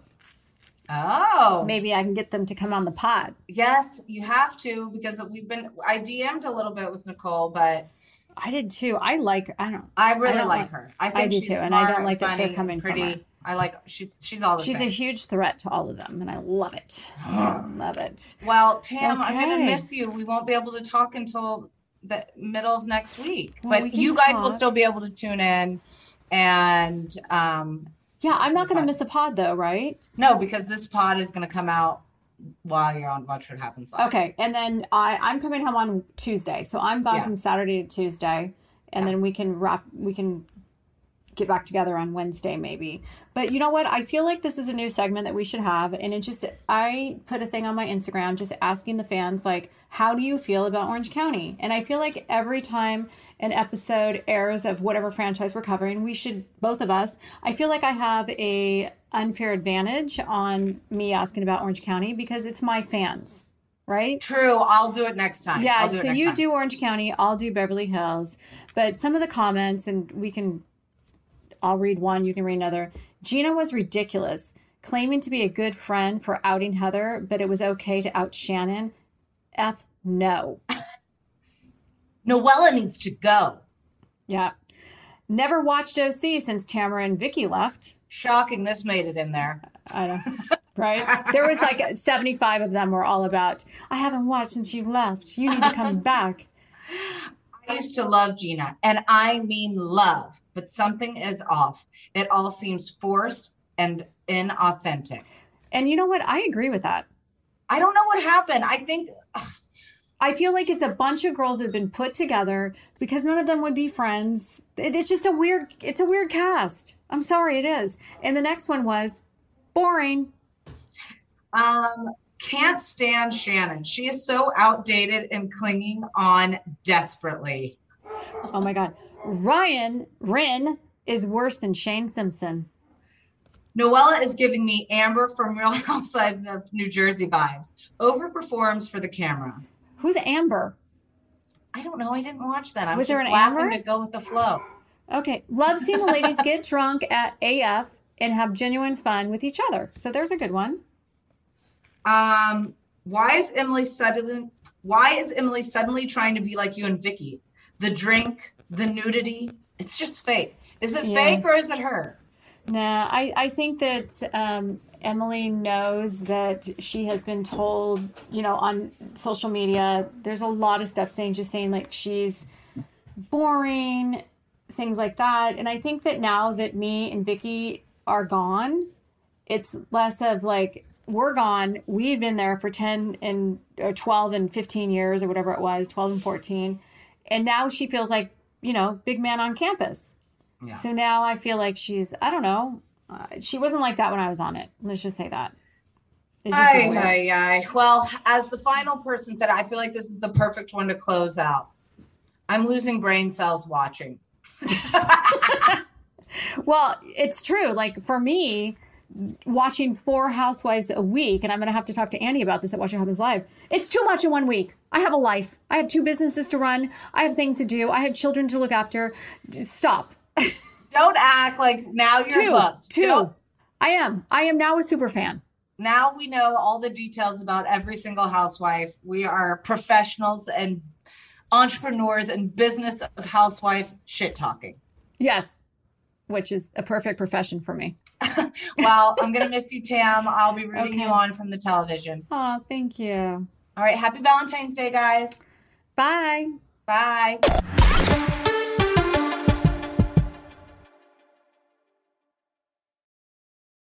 Speaker 2: Oh,
Speaker 3: maybe I can get them to come on the pod.
Speaker 2: yes, you have to because we've been. I DM'd a little bit with Nicole, but
Speaker 3: I did too. I like. I don't.
Speaker 2: I really
Speaker 3: don't
Speaker 2: like
Speaker 3: like-
Speaker 2: her. I
Speaker 3: I do too, and I don't like that they're coming from
Speaker 2: pretty.
Speaker 3: her.
Speaker 2: I like she's she's all the
Speaker 3: She's a huge threat to all of them, and I love it. love it.
Speaker 2: Well, Tam, I'm gonna miss you. We won't be able to talk until the middle of next week,
Speaker 3: Well,
Speaker 2: but
Speaker 3: can
Speaker 2: you guys will still be able to tune in. And um,
Speaker 3: Yeah, I'm not going to miss a pod though, right?
Speaker 2: no, because this pod is gonna come out while you're on Watch What Happens Live.
Speaker 3: Okay, and then I I'm coming home on Tuesday, so I'm gone
Speaker 2: Yeah.
Speaker 3: from Saturday to Tuesday, and then we can wrap. We can get back together on Wednesday maybe. But you know what? I feel like this is a new segment that we should have, and it just I put a thing on my Instagram just asking the fans like, how do you feel about Orange County? And I feel like every time an episode airs of whatever franchise we're covering, we should both of us. I feel like I have a unfair advantage on me asking about Orange County because it's my fans, right?
Speaker 2: True. I'll do it next time.
Speaker 3: Yeah,
Speaker 2: I'll do it
Speaker 3: so you
Speaker 2: time.
Speaker 3: do Orange County, I'll do Beverly Hills. But some of the comments, and we can, I'll read one, you can read another. Gina was ridiculous, claiming to be a good friend for outing Heather, but it was okay to out Shannon. F no.
Speaker 2: Noella needs to go.
Speaker 3: Yeah. Never watched OC since Tamra and Vicki left.
Speaker 2: Shocking. This made it in there.
Speaker 3: I know. Right? There was like 75 of them were all about, I haven't watched since you left. You need to come back.
Speaker 2: I used to love Gina, and I mean love, but something is off. It all seems forced and inauthentic.
Speaker 3: And you know what? I agree with that.
Speaker 2: I don't know what happened. I think
Speaker 3: I feel like it's a bunch of girls that have been put together because none of them would be friends. It- it's just a weird. It's a weird cast. I'm sorry, it is. And the next one was boring.
Speaker 2: um can't stand Shannon. She is so outdated and clinging on desperately.
Speaker 3: Oh my god, Ryan Rin is worse than Shane Simpson.
Speaker 2: Noella is giving me Amber from Real Housewives of New Jersey vibes. Overperforms for the camera.
Speaker 3: Who's Amber?
Speaker 2: I don't know. I didn't watch that. I
Speaker 3: Was
Speaker 2: was,
Speaker 3: there an
Speaker 2: laughing
Speaker 3: Amber?
Speaker 2: to go with the flow.
Speaker 3: Okay, love seeing the ladies get drunk at AF and have genuine fun with each other. So there's a good one.
Speaker 2: Um, why is Emily suddenly why is Emily suddenly trying to be like you and Vicki? The drink, the nudity, it's just fake. Is it
Speaker 3: Yeah.
Speaker 2: fake or is it her?
Speaker 3: Nah, I, I think that um, Emily knows that she has been told, you know, on social media, there's a lot of stuff saying, just saying like she's boring, things like that. And I think that now that me and Vicki are gone, it's less of like, we're gone. We've been there for 10 and or 12 and 15 years or whatever it was, 12 and 14. And now she feels like, you know, big man on campus.
Speaker 2: Yeah.
Speaker 3: So now I feel like she's, I don't know, uh, she wasn't like that when I was on it. Let's just say that. It's just
Speaker 2: Aye, aye, aye. Well, as the final person said, I feel like this is the perfect one to close out. I'm losing brain cells watching.
Speaker 3: Well, it's true. Like for me, watching four housewives a week, and I'm going to have to talk to Andy about this at Watch What Happens Live. It's too much in one week. I have a life. I have two businesses to run. I have things to do. I have children to look after. Just stop.
Speaker 2: Don't act like now you're
Speaker 3: two.
Speaker 2: hooked.
Speaker 3: 2
Speaker 2: Don't-
Speaker 3: I am. I am now a super fan.
Speaker 2: now we know all the details about every single housewife. We are professionals and entrepreneurs and business of housewife shit talking.
Speaker 3: Yes, which is a perfect profession for me.
Speaker 2: Well, I'm gonna miss you, Tam. I'll be rooting
Speaker 3: Okay.
Speaker 2: you on from the television.
Speaker 3: Oh, thank you.
Speaker 2: All right, happy Valentine's Day, guys.
Speaker 3: Bye.
Speaker 2: Bye.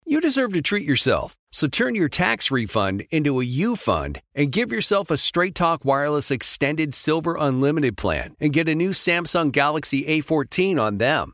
Speaker 10: You deserve to treat yourself, so turn your tax refund into a U fund and give yourself a Straight Talk Wireless Extended Silver Unlimited plan and get a new Samsung Galaxy A14 on them.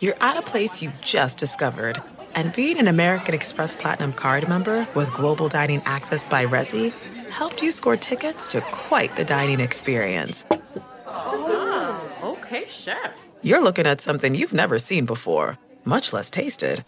Speaker 11: You're at a place you just discovered. And being an American Express Platinum card member with global dining access by Resy helped you score tickets to quite the dining experience.
Speaker 12: Oh, okay, chef.
Speaker 11: You're looking at something you've never seen before, much less tasted.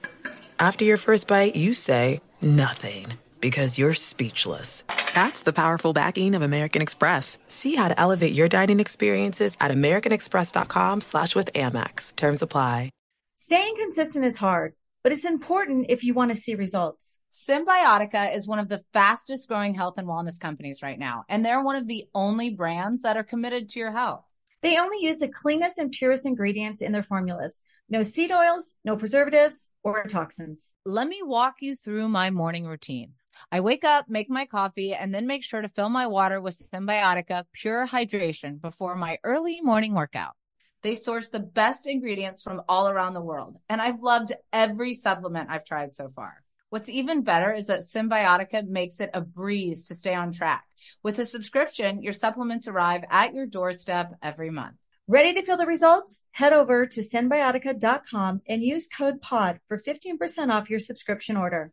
Speaker 11: After your first bite, you say nothing because you're speechless. That's the powerful backing of American Express. See how to elevate your dining experiences at americanexpress.com slash with Amex. Terms apply.
Speaker 13: Staying consistent is hard, but it's important if you want to see results.
Speaker 14: Cymbiotika is one of the fastest growing health and wellness companies right now, and they're one of the only brands that are committed to your health.
Speaker 13: They only use the cleanest and purest ingredients in their formulas. No seed oils, no preservatives or toxins.
Speaker 14: Let me walk you through my morning routine. I wake up, make my coffee, and then make sure to fill my water with Cymbiotika Pure Hydration before my early morning workout. They source the best ingredients from all around the world, and I've loved every supplement I've tried so far. What's even better is that Cymbiotika makes it a breeze to stay on track. With a subscription, your supplements arrive at your doorstep every month.
Speaker 13: Ready to feel the results? Head over to Cymbiotika.com and use code POD for 15% off your subscription order.